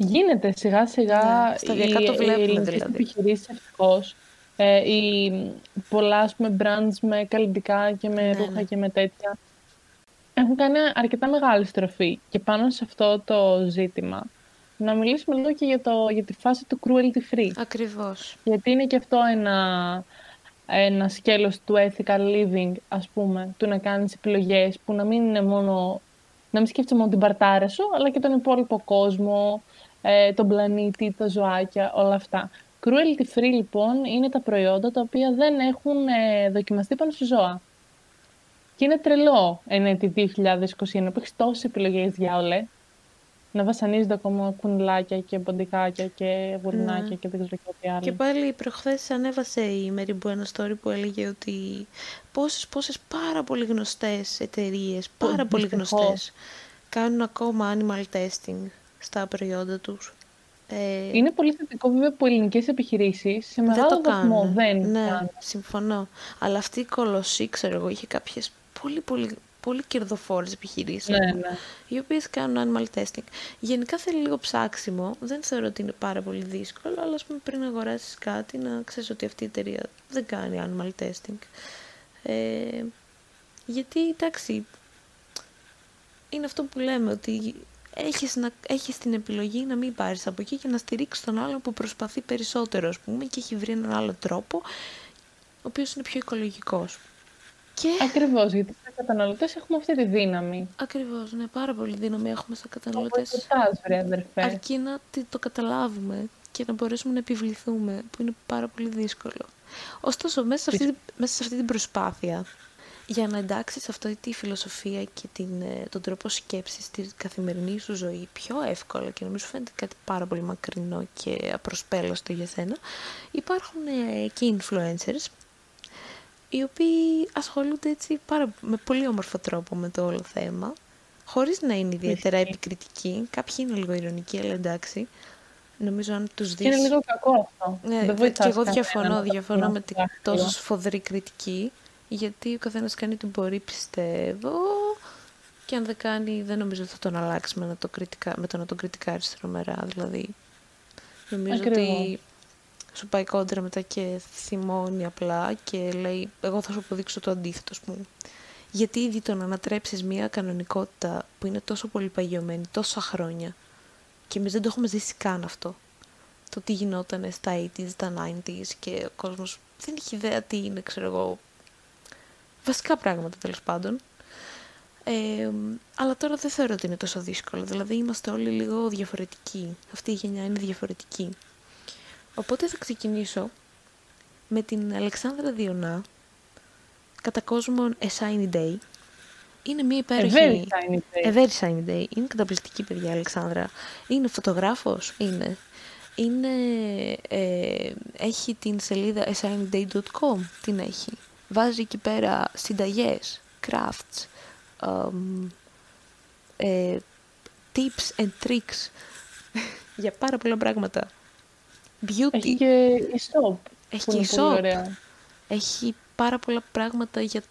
Γίνεται σιγά σιγά. Ναι, σταδιακά το βλέπουμε οι δηλαδή. επιχειρήσεις ευτυχώς. Ε, οι πολλά ας πούμε, brands με καλλιτικά και με ναι, ρούχα ναι. και με τέτοια έχουν κάνει αρκετά μεγάλη στροφή και πάνω σε αυτό το ζήτημα να μιλήσουμε λίγο και για, το, για τη φάση του cruelty free. Ακριβώς. Γιατί είναι και αυτό ένα, ένα σκέλος του ethical living, ας πούμε, του να κάνεις επιλογές που να μην είναι μόνο, να μην σκέφτεσαι μόνο την παρτάρα σου, αλλά και τον υπόλοιπο κόσμο, ε, τον πλανήτη, τα ζωάκια, όλα αυτά. Cruelty free, λοιπόν, είναι τα προϊόντα τα οποία δεν έχουν ε, δοκιμαστεί πάνω σε ζώα. Και είναι τρελό εν 2021 που έχεις τόσες επιλογές για όλε να βασανίζονται ακόμα κουνλάκια και ποντικάκια και γουρνάκια ναι. και δεν ξέρω τι άλλο. Και πάλι προχθές ανέβασε η Mary Boo ένα story που έλεγε ότι πόσες, πόσες πάρα πολύ γνωστές εταιρείες, πάρα πολύ γνωστές, κάνουν ακόμα animal testing στα προϊόντα τους. Ε... Είναι πολύ θετικό βέβαια που ελληνικές επιχειρήσεις σε μεγάλο βαθμό δεν ναι, κάνουν. συμφωνώ. Αλλά αυτή η κολοσσή, ξέρω εγώ, είχε κάποιες πολύ πολύ πολύ κερδοφόρες επιχειρήσεις, ναι, ναι. οι οποίες κάνουν animal testing. Γενικά θέλει λίγο ψάξιμο, δεν θεωρώ ότι είναι πάρα πολύ δύσκολο, αλλά ας πούμε πριν αγοράσεις κάτι να ξέρεις ότι αυτή η εταιρεία δεν κάνει animal testing. Ε, γιατί, εντάξει, είναι αυτό που λέμε, ότι έχεις, να, έχεις την επιλογή να μην πάρεις από εκεί και να στηρίξεις τον άλλον που προσπαθεί περισσότερο, ας πούμε, και έχει βρει έναν άλλο τρόπο, ο οποίος είναι πιο οικολογικός. Και... Ακριβώς, γιατί στα καταναλωτές έχουμε αυτή τη δύναμη. Ακριβώς, ναι, πάρα πολύ δύναμη έχουμε στα καταναλωτές. Όπως βρε αδερφέ. Αρκεί να το καταλάβουμε και να μπορέσουμε να επιβληθούμε, που είναι πάρα πολύ δύσκολο. Ωστόσο, μέσα σε αυτή, μέσα σε αυτή την προσπάθεια, για να εντάξεις αυτή τη φιλοσοφία και την, ε, τον τρόπο σκέψης στη καθημερινή σου ζωή πιο εύκολα και νομίζω φαίνεται κάτι πάρα πολύ μακρινό και απροσπέλαστο για σένα, υπάρχουν ε, και influencers οι οποίοι ασχολούνται έτσι πάρα, με πολύ όμορφο τρόπο με το όλο θέμα, χωρίς να είναι ιδιαίτερα επικριτικοί. Κάποιοι είναι λίγο ηρωνικοί, αλλά εντάξει. Νομίζω αν τους δεις... Είναι λίγο κακό αυτό. Ναι, και εγώ διαφωνώ, διαφωνώ με την τόσο σφοδρή κριτική, γιατί ο καθένας κάνει ό,τι μπορεί, πιστεύω, και αν δεν κάνει, δεν νομίζω ότι θα τον αλλάξει με, να το, κριτικά, με το να τον κριτικάρεις τρομερά. Δηλαδή, νομίζω ότι σου πάει κόντρα μετά και θυμώνει απλά και λέει εγώ θα σου αποδείξω το αντίθετο, πούμε. Γιατί ήδη το να ανατρέψεις μια κανονικότητα που είναι τόσο πολύ παγιωμένη, τόσα χρόνια και εμείς δεν το έχουμε ζήσει καν αυτό. Το τι γινόταν στα 80s, στα 90s και ο κόσμος δεν έχει ιδέα τι είναι, ξέρω εγώ, βασικά πράγματα τέλος πάντων. Ε, αλλά τώρα δεν θεωρώ ότι είναι τόσο δύσκολο. Δηλαδή είμαστε όλοι λίγο διαφορετικοί. Αυτή η γενιά είναι διαφορετική. Οπότε θα ξεκινήσω με την Αλεξάνδρα Διονά, κατά κόσμον A Shiny Day. Είναι μια υπέροχη... A very shiny day. Είναι καταπληκτική παιδιά Αλεξάνδρα. Είναι φωτογράφος, είναι. Είναι... Ε, έχει την σελίδα ashinyday.com, την έχει. Βάζει εκεί πέρα συνταγές, crafts, ε, tips and tricks [laughs] για πάρα πολλά πράγματα. Beauty. Έχει και e-shop. Έχει και e-shop. Έχει πάρα πολλά πράγματα για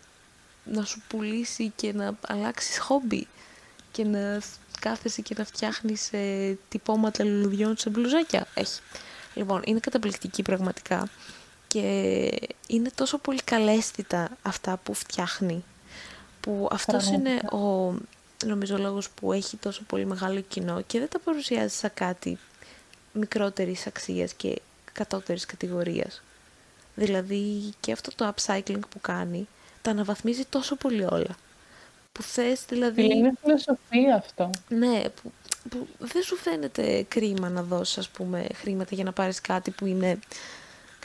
να σου πουλήσει και να αλλάξεις χόμπι και να κάθεσαι και να φτιάχνεις ε, τυπώματα λουλουδιών σε μπλουζάκια. Έχει. Λοιπόν, είναι καταπληκτική πραγματικά και είναι τόσο πολύ καλέσθητα αυτά που φτιάχνει που αυτός είναι ο νομίζω λόγος που έχει τόσο πολύ μεγάλο κοινό και δεν τα παρουσιάζει σαν κάτι μικρότερης αξίας και κατώτερης κατηγορίας. Δηλαδή και αυτό το upcycling που κάνει τα αναβαθμίζει τόσο πολύ όλα. Που θες δηλαδή... Είναι φιλοσοφία αυτό. Ναι, που, που δεν σου φαίνεται κρίμα να δώσεις ας πούμε χρήματα για να πάρεις κάτι που είναι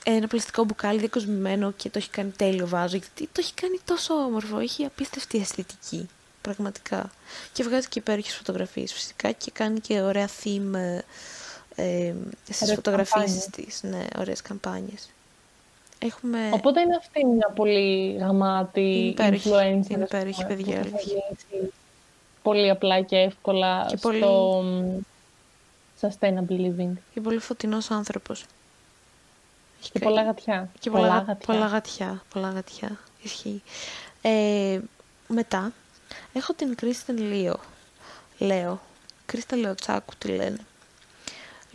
ένα πλαστικό μπουκάλι διακοσμημένο και το έχει κάνει τέλειο βάζο; Γιατί το έχει κάνει τόσο όμορφο, έχει απίστευτη αισθητική πραγματικά και βγάζει και υπέροχες φωτογραφίες φυσικά και κάνει και ωραία theme ε, στις φωτογραφίες της, ναι, ωραίες καμπάνιες. Έχουμε... Οπότε είναι αυτή μια πολύ γαμάτη υπέροχη, influencer. Είναι υπέροχη, παιδιά. Πολύ απλά και εύκολα και στο sustainable living. Και πολύ φωτεινός άνθρωπος. Και πολλά γατιά. Και πολλά, πολλά γατιά. Πολλά γατιά. Πολλά γατιά. Ισχύει. Ε, μετά, έχω την Κρίστεν Λίο. Λέω. Κρίστα Λεοτσάκου τη λένε.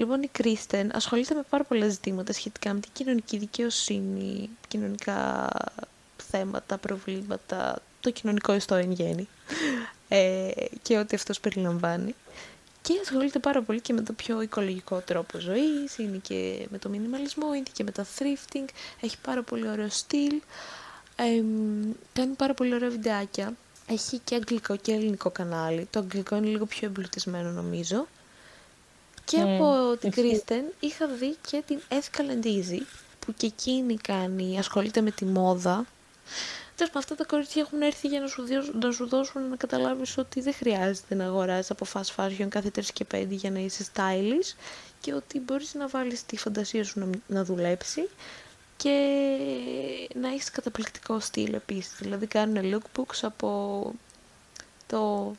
Λοιπόν, η Κρίστεν ασχολείται με πάρα πολλά ζητήματα σχετικά με την κοινωνική δικαιοσύνη, κοινωνικά θέματα, προβλήματα, το κοινωνικό ιστό εν γέννη ε, και ό,τι αυτός περιλαμβάνει. Και ασχολείται πάρα πολύ και με το πιο οικολογικό τρόπο ζωής, είναι και με το μινιμαλισμό, είναι και με το thrifting, έχει πάρα πολύ ωραίο στυλ, ε, κάνει πάρα πολύ ωραία βιντεάκια, έχει και αγγλικό και ελληνικό κανάλι, το αγγλικό είναι λίγο πιο εμπλουτισμένο νομίζω, και από την Κρίστεν είχα δει και την Ethical and Easy, που και εκείνη κάνει, ασχολείται με τη μόδα. Τέλος αυτά τα κορίτσια έχουν έρθει για να σου, να σου δώσουν να καταλάβεις ότι δεν χρειάζεται να αγοράσεις από fast fashion κάθε 3 και 5 για να είσαι stylish και ότι μπορείς να βάλεις τη φαντασία σου να, να δουλέψει και να έχεις καταπληκτικό στυλ επίσης. Δηλαδή κάνουν lookbooks από το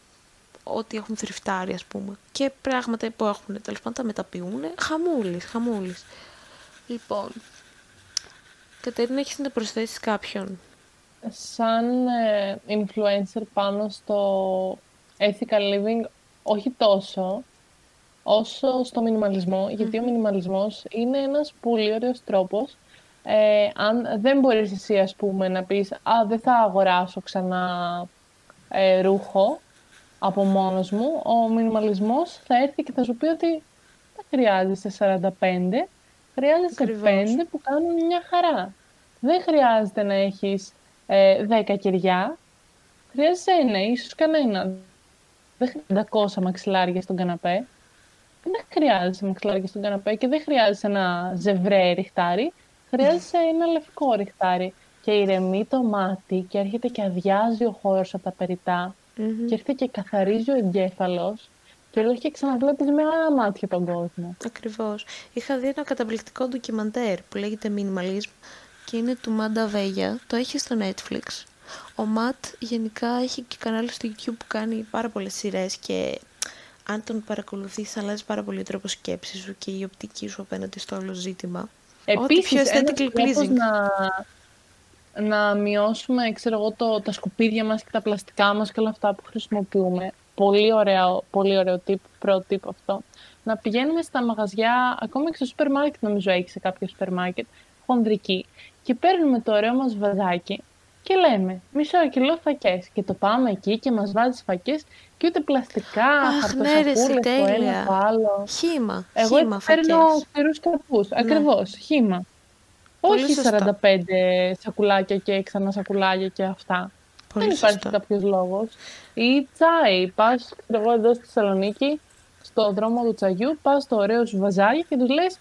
ό,τι έχουν θρυφτάρει ας πούμε. Και πράγματα που έχουν τέλος πάντων τα μεταποιούν. Χαμούλης, χαμούλης. Λοιπόν, Κατερίνα έχεις να προσθέσεις κάποιον; Σαν ε, influencer πάνω στο ethical living, όχι τόσο, όσο στο μινιμαλισμό, γιατί ο μινιμαλισμός είναι ένας πολύ ωραίος τρόπος ε, αν δεν μπορείς εσύ, ας πούμε, να πεις «Α, δεν θα αγοράσω ξανά ε, ρούχο», από μόνος μου, ο μινιμαλισμός θα έρθει και θα σου πει ότι δεν χρειάζεσαι 45, χρειάζεσαι Ακριβώς. 5 που κάνουν μια χαρά. Δεν χρειάζεται να έχεις ε, 10 κεριά, χρειάζεσαι ένα, ίσως κανένα. Δεν χρειάζεται 200 μαξιλάρια στον καναπέ. Δεν χρειάζεσαι μαξιλάρια στον καναπέ και δεν χρειάζεσαι ένα ζευρέ ριχτάρι. Χρειάζεσαι ένα λευκό ριχτάρι. Και ηρεμεί το μάτι και έρχεται και αδειάζει ο χώρος από τα περιτά Μμμ. και έρχεται και καθαρίζει ο εγκέφαλος και όλο και ξαναβλέπεις με άλλα μάτια τον κόσμο. Ακριβώς. Είχα δει ένα καταπληκτικό ντοκιμαντέρ που λέγεται Minimalism και είναι του Μάντα Βέγια. Το έχει στο Netflix. Ο Ματ γενικά έχει και κανάλι στο YouTube που κάνει πάρα πολλές σειρές και αν τον παρακολουθείς αλλάζει πάρα πολύ ο τρόπος σκέψης σου και η οπτική σου απέναντι στο όλο ζήτημα. Ό,τι πιο Επίσης, ένας aesthetically τρόπος pleasing. να, να μειώσουμε, ξέρω εγώ, το, τα σκουπίδια μας και τα πλαστικά μας και όλα αυτά που χρησιμοποιούμε. Πολύ ωραίο, πολύ ωραίο tip, πρώτο tip αυτό. Να πηγαίνουμε στα μαγαζιά, ακόμα και στο σούπερ μάρκετ νομίζω έχει σε κάποιο σούπερ μάρκετ, χονδρική, και παίρνουμε το ωραίο μας βαζάκι και λέμε μισό κιλό φακές και το πάμε εκεί και μας βάζει φακές και ούτε πλαστικά, Αχ, ναι, ρε, εσύ, χαρτοσακούλες, το ένα τέλεια. το άλλο. Χήμα. Εγώ χήμα έτσι παίρνω φακές. σφαιρούς καρπούς. Ακριβώς, χήμα. Πολύ Όχι σωστά. 45 σακουλάκια και ξανά σακουλάκια και αυτά. Πολύ Δεν υπάρχει σωστά. κάποιος λόγος. Ή τσάι. Πας, εγώ εδώ στη Θεσσαλονίκη, στο δρόμο του τσαγιού, πας στο ωραίο σου βαζάκι και τους λες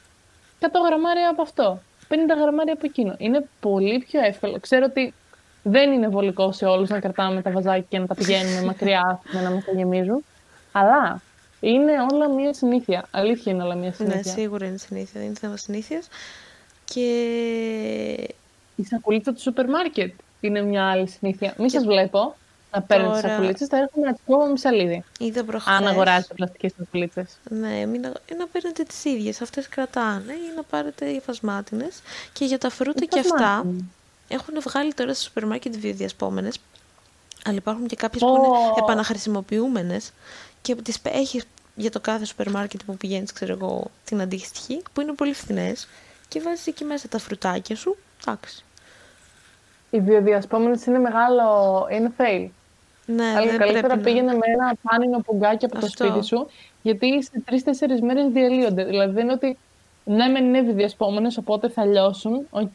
100 γραμμάρια από αυτό. 50 γραμμάρια από εκείνο. Είναι πολύ πιο εύκολο. Ξέρω ότι δεν είναι βολικό σε όλους να κρατάμε τα βαζάκια και να τα πηγαίνουμε μακριά [laughs] με να μας τα γεμίζουν. Αλλά είναι όλα μία συνήθεια. Αλήθεια είναι όλα μία Ναι, συνήθεια. σίγουρα είναι συνήθεια. Είναι θέμα συνήθειας. Και Η σακουλίτσα του σούπερ μάρκετ είναι μια άλλη συνήθεια. Μην σας βλέπω να παίρνετε τις τώρα- σακουλίτσες, θα έρχομαι να τις πω με μισαλίδι. είδα προχθές... Αν αγοράζετε πλαστικές σακουλίτσες. Ναι, μην, αγ- ή να παίρνετε τις ίδιες, αυτές κρατάνε ή να πάρετε οι φασμάτινες και για τα φρούτα και αυτά έχουν βγάλει τώρα στα σούπερ μάρκετ βιοδιασπόμενες αλλά υπάρχουν και κάποιες που είναι Πω. επαναχρησιμοποιούμενες και τις πε- έχεις για το κάθε σούπερ μάρκετ που πηγαίνεις, ξέρω εγώ, την αντίστοιχη που είναι πολύ φθηνές και βάζεις εκεί μέσα τα φρουτάκια σου, εντάξει. Οι βιοδιασπόμενε είναι μεγάλο. είναι fail. Ναι, Αλλά δεν καλύτερα πρέπει να- πήγαινε με ένα πάνινο πουγκάκι από Αυτό. το σπίτι σου, γιατί σε τρεις-τέσσερις μέρες διαλύονται. Δηλαδή δεν είναι ότι ναι, μεν είναι βιοδιασπώμενες, οπότε θα λιώσουν, οκ.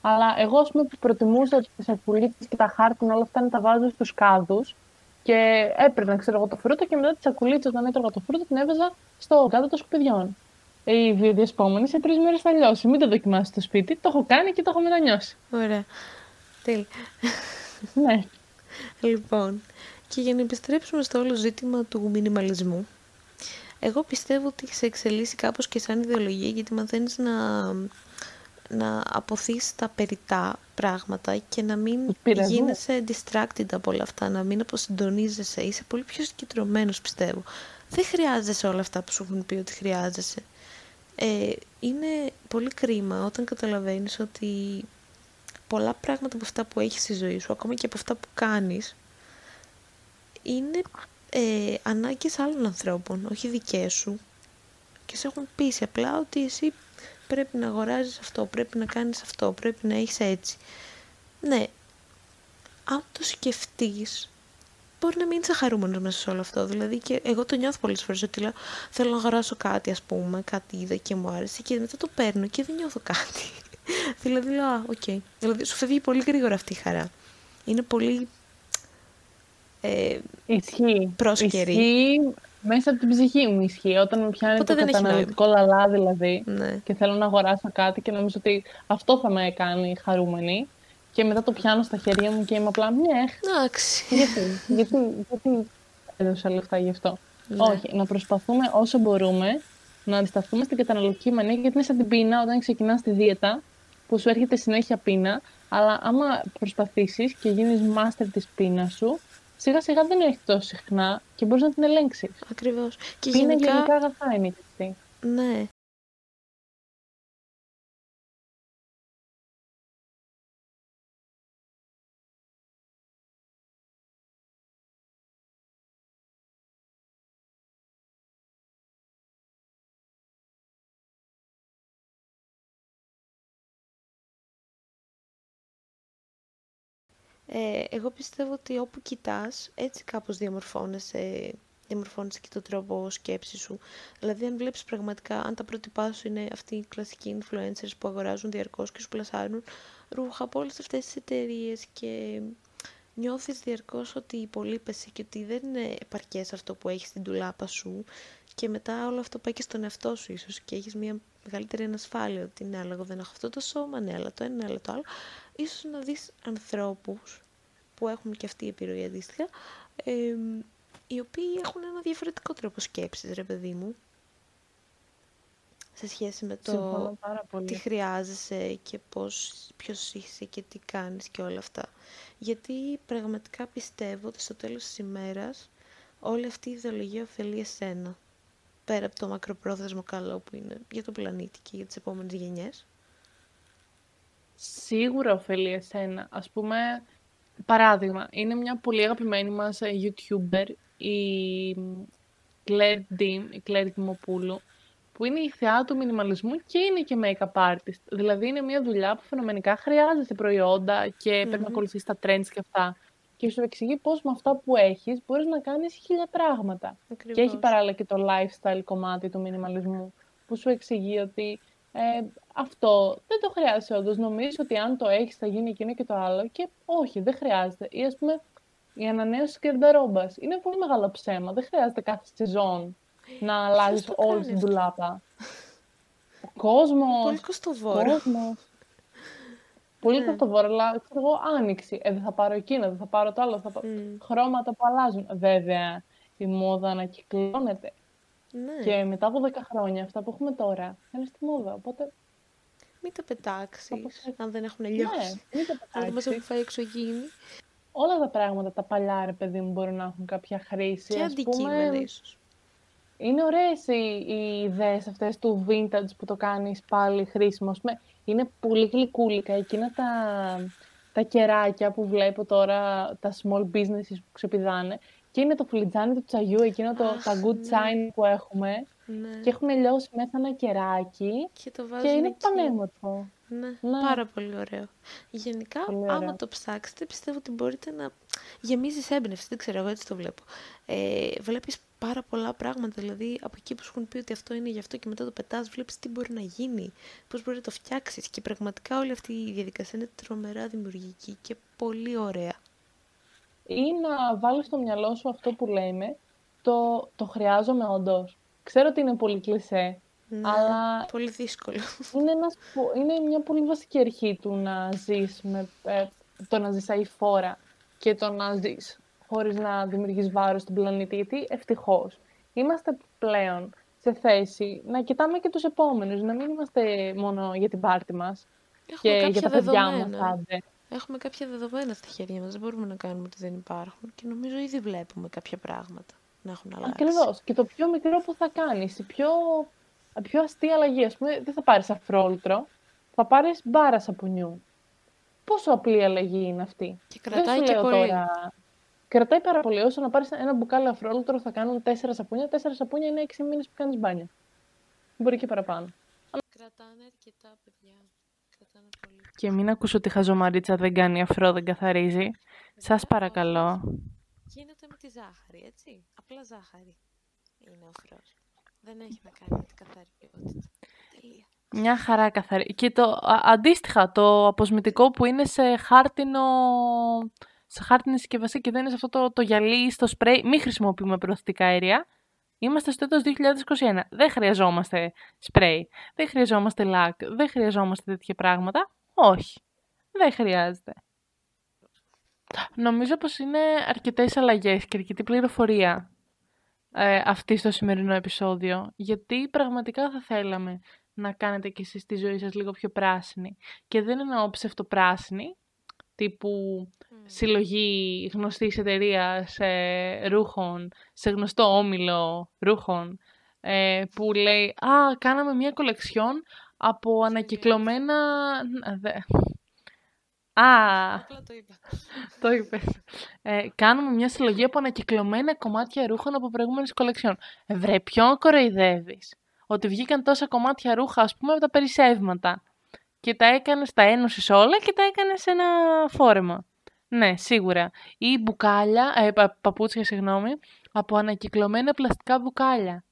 αλλά εγώ, ας πούμε, που προτιμούσα τις σακουλίτσες και τα χάρτινα, όλα αυτά να τα βάζω στους κάδους και έπαιρνα, ξέρω εγώ, το φρούτο και μετά τη σακουλίτσα, όταν έτρωγα το φρούτο, την έβαζα στο κάδο των σκουπιδιών. Οι βιοδιασπώμενες σε τρεις μέρες θα λιώσει. Μην το δοκιμάσεις στο σπίτι. Το έχω κάνει και το έχω μετανιώσει. Ωραία. Τέλεια. Ναι. Λοιπόν, και για να επιστρέψουμε στο όλο ζήτημα του μινιμαλισμού, εγώ πιστεύω ότι σε εξελίσσει κάπως και σαν ιδεολογία, γιατί μαθαίνεις να, να αποθείς τα περιτά πράγματα και να μην Τους πειρασμούς. γίνεσαι distracted από όλα αυτά, να μην αποσυντονίζεσαι. Είσαι πολύ πιο συγκεντρωμένος, πιστεύω. Δεν χρειάζεσαι όλα αυτά που σου έχουν πει ότι χρειάζεσαι. Ε, είναι πολύ κρίμα όταν καταλαβαίνεις ότι πολλά πράγματα από αυτά που έχεις στη ζωή σου, ακόμα και από αυτά που κάνεις, είναι ε, ανάγκες άλλων ανθρώπων, όχι δικές σου. Και σε έχουν πείσει απλά ότι εσύ πρέπει να αγοράζεις αυτό, πρέπει να κάνεις αυτό, πρέπει να έχεις έτσι. Ναι, αν το σκεφτείς, μπορεί να μην είσαι χαρούμενος μέσα σε όλο αυτό. Δηλαδή και εγώ το νιώθω πολλές φορές ότι λέω θέλω να αγοράσω κάτι ας πούμε, κάτι είδα και μου άρεσε και μετά το παίρνω και δεν νιώθω κάτι. [laughs] δηλαδή λέω, α, οκ. Δηλαδή σου φεύγει πολύ γρήγορα αυτή η χαρά. Είναι πολύ... Ε, Ισχύει. Πρόσκαιρη. Ισχύει μέσα από την ψυχή μου ισχύει. Όταν με πιάνει Οπότε το δεν έχει καταναλωτικό λαλά δηλαδή ναι. και θέλω να αγοράσω κάτι και νομίζω ότι αυτό θα με κάνει χαρούμενη και μετά το πιάνω στα χέρια μου και είμαι απλά meh. Εντάξει. Γιατί, γιατί, γιατί έδωσα λεφτά γι' αυτό. Ναι. Όχι, να προσπαθούμε όσο μπορούμε να αντισταθούμε στην καταναλωτική μανία γιατί είναι σαν την πείνα όταν ξεκινάς τη δίαιτα που σου έρχεται συνέχεια πείνα. Αλλά άμα προσπαθήσεις και γίνεις master της πείνας σου, σιγά σιγά δεν έρχεται τόσο συχνά και μπορείς να την ελέγξεις. Ακριβώς. Και Πείνα γενικά, γενικά αγαθά είναι και αυτή. ναι. Ε, εγώ πιστεύω ότι όπου κοιτάς, έτσι κάπως διαμορφώνεσαι, διαμορφώνεσαι και το τρόπο σκέψης σου. Δηλαδή, αν βλέπεις πραγματικά, αν τα πρότυπά σου είναι αυτοί οι κλασικοί influencers που αγοράζουν διαρκώς και σου πλασάρουν ρούχα από όλες αυτές τις εταιρείες και νιώθεις διαρκώς ότι υπολείπεσαι και ότι δεν είναι επαρκές αυτό που έχεις στην τουλάπα σου και μετά όλο αυτό πάει και στον εαυτό σου ίσως και έχεις μια μεγαλύτερη ανασφάλεια ότι ναι, αλλά εγώ δεν έχω αυτό το σώμα, ναι, αλλά το ένα, ναι, αλλά το άλλο. Ίσως να δεις ανθρώπους που έχουν και αυτή η επιρροή αντίστοιχα, ε, οι οποίοι έχουν ένα διαφορετικό τρόπο σκέψης, ρε παιδί μου, σε σχέση με το τι χρειάζεσαι και πώς, ποιος είσαι και τι κάνεις και όλα αυτά. Γιατί πραγματικά πιστεύω ότι στο τέλος της ημέρας όλη αυτή η ιδεολογία ωφελεί εσένα. Πέρα από το μακροπρόθεσμο καλό που είναι για τον πλανήτη και για τις επόμενες γενιές. Σίγουρα ωφελεί εσένα. Ας πούμε, παράδειγμα, είναι μια πολύ αγαπημένη μας ε, YouTuber, η Claire Dim, η Claire Dimopoulos, που είναι η θεά του μινιμαλισμού και είναι και make-up artist. Δηλαδή είναι μια δουλειά που φαινομενικά χρειάζεται προϊόντα και mm-hmm. πρέπει να ακολουθεί τα trends και αυτά. Και σου εξηγεί πώς με αυτά που έχεις μπορείς να κάνεις χίλια πράγματα. Ακριβώς. Και έχει παράλληλα και το lifestyle κομμάτι του μινιμαλισμού, που σου εξηγεί ότι ε, αυτό δεν το χρειάζεσαι όντως. Νομίζει ότι αν το έχεις θα γίνει εκείνο και το άλλο. Και όχι, δεν χρειάζεται. Ή ας πούμε η ανανέωση τη κερδαρόμπα. Είναι πολύ μεγάλο ψέμα. Δεν χρειάζεται κάθε σεζόν να αλλάζεις όλη την τουλάπα. Ο κόσμος. Πολύ κοστοβόρο. Πολύ ναι. κοστοβόρο, αλλά ξέρω εγώ άνοιξη. Ε, δεν θα πάρω εκείνο, δεν θα πάρω το άλλο. Θα πάρω... Χρώματα που αλλάζουν. Βέβαια, η μόδα ανακυκλώνεται. Ναι. Και μετά από 10 χρόνια, αυτά που έχουμε τώρα, είναι στη μόδα. Οπότε. Μην τα πετάξεις, αν δεν έχουν λιώσει. Ναι, μην τα πετάξει. Αν δεν μας έχουν φάει εξωγήινη. Όλα τα πράγματα, τα παλιά, ρε παιδί μου, μπορούν να έχουν κάποια χρήση. Και αντικείμενα, πούμε... ίσως είναι ωραίες οι, οι ιδέες αυτές του vintage που το κάνεις πάλι χρήσιμο. Είναι πολύ γλυκούλικα εκείνα τα, τα κεράκια που βλέπω τώρα, τα small businesses που ξεπηδάνε. Και είναι το φλιτζάνι του τσαγιού, εκείνο το, τα good ναι. sign που έχουμε. Ναι. Και έχουν λιώσει μέσα ένα κεράκι και, το και είναι πανέμορφο. Ναι, ναι, πάρα πολύ ωραίο. Γενικά, άμα το ψάξετε, πιστεύω ότι μπορείτε να γεμίζεις έμπνευση. Δεν ξέρω, εγώ έτσι το βλέπω. Ε, βλέπεις πάρα πολλά πράγματα. Δηλαδή, από εκεί που σου έχουν πει ότι αυτό είναι γι' αυτό και μετά το πετάς, βλέπεις τι μπορεί να γίνει, πώς μπορεί να το φτιάξεις. Και πραγματικά όλη αυτή η διαδικασία είναι τρομερά δημιουργική και πολύ ωραία. Ή να βάλεις στο μυαλό σου αυτό που λέμε, το, το χρειάζομαι όντως. Ξέρω ότι είναι πολύ κλισέ, ναι, αλλά πολύ δύσκολο. Είναι, ένας, είναι μια πολύ βασική αρχή του να ζεις με, ε, το να ζεις αηφόρα και το να ζεις χωρίς να δημιουργείς βάρος στην πλανήτη, γιατί ευτυχώς είμαστε πλέον σε θέση να κοιτάμε και τους επόμενους, να μην είμαστε μόνο για την πάρτη μας Έχουμε και για τα παιδιά μας. Άντε. Έχουμε κάποια δεδομένα στα χέρια μας, δεν μπορούμε να κάνουμε ότι δεν υπάρχουν και νομίζω ήδη βλέπουμε κάποια πράγματα να έχουν αλλάξει. Ακριβώς. Και το πιο μικρό που θα κάνεις, η πιο, η πιο αστεία αλλαγή, ας πούμε, δεν θα πάρεις αφρόλτρο, θα πάρεις μπάρας σαπουνιού. Πόσο απλή αλλαγή είναι αυτή; Και κρατάει και πολύ. Τώρα, Κρατάει πάρα πολύ. Όσο να πάρεις ένα μπουκάλι αφρόλουτρο θα κάνουν τέσσερα σαπούνια. Τέσσερα σαπούνια είναι έξι μήνες που κάνεις μπάνια. Μπορεί και παραπάνω. Κρατάνε αρκετά, παιδιά. Κρατάνε πολύ. Και μην ακούσω ότι η χαζομαρίτσα δεν κάνει αφρό, δεν καθαρίζει. Σας παρακαλώ. Γίνεται με τη ζάχαρη, έτσι. Απλά ζάχαρη είναι ο αφρός. Δεν έχει να κάνει με την καθαρή ποιότητα. Τελεία. Μια χαρά καθαρή. Και το αντίστοιχα, το αποσμητικό που είναι σε χάρτινο σε χάρτινη συσκευασία και δεν είναι σε αυτό το, το γυαλί στο σπρέι. Μην χρησιμοποιούμε προωθητικά αέρια. Είμαστε στο έτος 2021. Δεν χρειαζόμαστε σπρέι. Δεν χρειαζόμαστε λάκ. Δεν χρειαζόμαστε τέτοια πράγματα. Όχι. Δεν χρειάζεται. Νομίζω πως είναι αρκετές αλλαγές και αρκετή πληροφορία ε, αυτή στο σημερινό επεισόδιο. Γιατί πραγματικά θα θέλαμε να κάνετε και εσείς τη ζωή σας λίγο πιο πράσινη. Και δεν εννοώ ψευτοπράσινη, τύπου συλλογή γνωστής εταιρείας ε, ρούχων, σε γνωστό όμιλο ρούχων, ε, που λέει «Α, κάναμε μια κολεξιόν από ανακυκλωμένα...» Α, Απλά το είπα. το είπες. Ε, κάνουμε μια συλλογή από ανακυκλωμένα κομμάτια ρούχων από προηγούμενες κολεξιόν. Ε, βρε, ποιον κοροϊδεύεις; Ότι βγήκαν τόσα κομμάτια ρούχα, ας πούμε, από τα περισσεύματα. Και τα έκανες, τα ένωσες όλα και τα έκανες σε ένα φόρεμα. Ναι, σίγουρα. Ή μπουκάλια, ε, πα, παπούτσια, συγγνώμη, από ανακυκλωμένα πλαστικά μπουκάλια.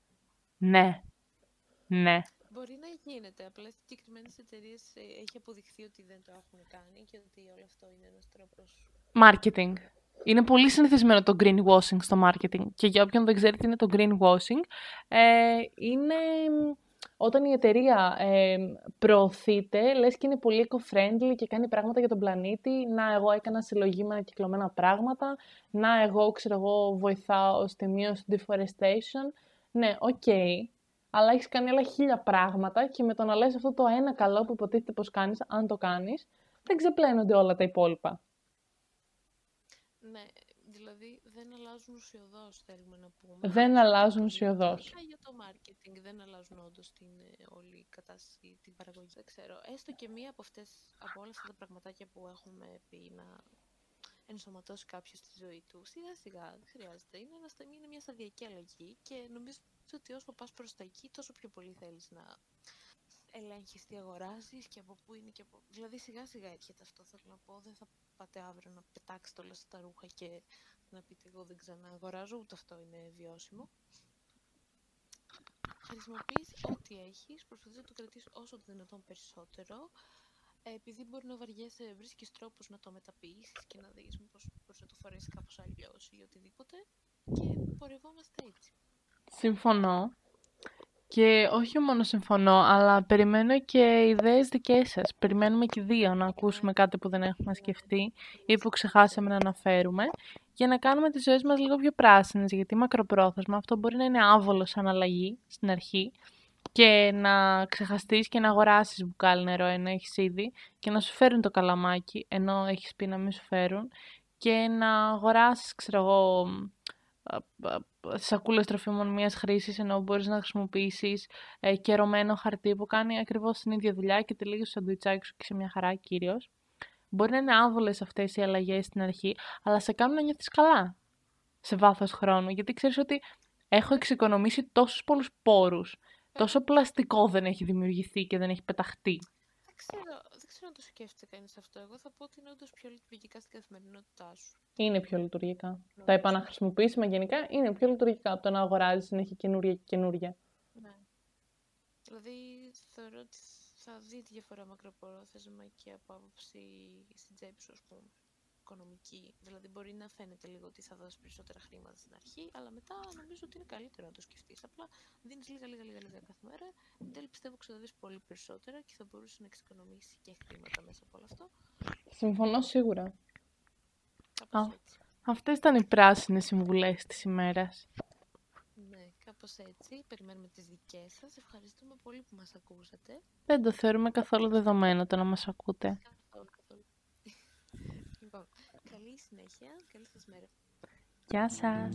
Ναι. Ναι. Μπορεί να γίνεται, απλά στις συγκεκριμένες εταιρείες ε, έχει αποδειχθεί ότι δεν το έχουν κάνει και ότι όλο αυτό είναι ένας τρόπος... Marketing. Είναι πολύ συνηθισμένο το greenwashing στο marketing. Και για όποιον δεν ξέρει τι είναι το greenwashing, ε, είναι όταν η εταιρεία ε, προωθείται, λες και είναι πολύ eco-friendly και κάνει πράγματα για τον πλανήτη, να εγώ έκανα συλλογή με ανακυκλωμένα πράγματα, να εγώ, ξέρω εγώ, βοηθάω στη μείωση του deforestation. Ναι, OK, okay, αλλά έχεις κάνει άλλα χίλια πράγματα και με το να λες αυτό το ένα καλό που υποτίθεται πως κάνεις, αν το κάνεις, δεν ξεπλένονται όλα τα υπόλοιπα. Ναι, δηλαδή δεν αλλάζουν ουσιωδώς, θέλουμε να πούμε. Δεν αλλάζουν ουσιωδώς. για το marketing, δεν αλλάζουν όντως την ε, όλη κατάσταση, την παραγωγή. Δεν ξέρω. Έστω και μία από, αυτές, από όλα αυτά τα πραγματάκια που έχουμε πει να ενσωματώσει κάποιος στη ζωή του. Σιγά σιγά δεν χρειάζεται. Είναι, ένας, είναι μια σταδιακή αλλαγή και νομίζω ότι όσο πας προς τα εκεί, τόσο πιο πολύ θέλεις να ελέγχεις τι αγοράζεις και από πού είναι και από. Δηλαδή σιγά σιγά έρχεται αυτό. Θέλω να πω, δεν θα πάτε αύριο να πετάξετε όλα στα ρούχα και να πείτε εγώ δεν ξαναγοράζω, ούτε αυτό είναι βιώσιμο. Χρησιμοποιείς ό,τι έχεις, προσπαθείς να το κρατήσεις όσο το δυνατόν περισσότερο, ε, επειδή μπορεί να βαριέσαι, βρίσκεις τρόπους να το μεταποιήσεις και να δεις μήπως μπορείς να το φορέσεις κάπως αλλιώς ή οτιδήποτε και πορευόμαστε έτσι. Συμφωνώ. Και όχι μόνο συμφωνώ, αλλά περιμένω και ιδέες δικές σας. Περιμένουμε και δύο να ακούσουμε κάτι που δεν έχουμε σκεφτεί ή που ξεχάσαμε να αναφέρουμε για να κάνουμε τις ζωές μας λίγο πιο πράσινες, γιατί μακροπρόθεσμα αυτό μπορεί να είναι άβολο σαν αλλαγή στην αρχή και να ξεχαστείς και να αγοράσεις μπουκάλι νερό ενώ έχεις ήδη και να σου φέρουν το καλαμάκι ενώ έχεις πει να μην σου φέρουν και να αγοράσεις, ξέρω εγώ, σακούλες τροφίμων μίας χρήσης, ενώ μπορείς να χρησιμοποιήσεις ε, κερωμένο χαρτί που κάνει ακριβώς την ίδια δουλειά και τελείω στο σαντουιτσάκι σου και σε μια χαρά κύριος. Μπορεί να είναι άβολες αυτές οι αλλαγές στην αρχή, αλλά σε κάνουν να νιώθεις καλά σε βάθος χρόνου, γιατί ξέρεις ότι έχω εξοικονομήσει τόσους πολλούς πόρους, τόσο πλαστικό δεν έχει δημιουργηθεί και δεν έχει πεταχτεί ξέρω, δεν ξέρω αν το σκέφτεται κανείς αυτό. Εγώ θα πω ότι είναι όντως πιο λειτουργικά στην καθημερινότητά σου. Είναι πιο λειτουργικά. Νομίζω. Τα επαναχρησιμοποιήσιμα γενικά είναι πιο λειτουργικά από το να αγοράζεις συνέχεια καινούργια και καινούργια. Ναι. Δηλαδή θεωρώ ότι θα δει τη διαφορά μακροπρόθεσμα και από άποψη στην τσέπη σου, ας πούμε οικονομική. Δηλαδή, μπορεί να φαίνεται λίγο ότι θα δώσεις περισσότερα χρήματα στην αρχή, αλλά μετά νομίζω ότι είναι καλύτερο να το σκεφτείς. Απλά δίνεις λίγα, λίγα, λίγα, λίγα κάθε μέρα. Εν τέλει, πιστεύω ξοδεύεις πολύ περισσότερα και θα μπορούσε να εξοικονομήσει και χρήματα μέσα από όλο αυτό. Συμφωνώ σίγουρα. Αυτές ήταν οι πράσινες συμβουλές της ημέρας. Ναι, κάπως έτσι. Περιμένουμε τις δικές σας. Ευχαριστούμε πολύ που μας ακούσατε. Δεν το θεωρούμε καθόλου δεδομένο το να μας ακούτε. Λοιπόν, καλή συνέχεια, καλή σας μέρα. Γεια σας.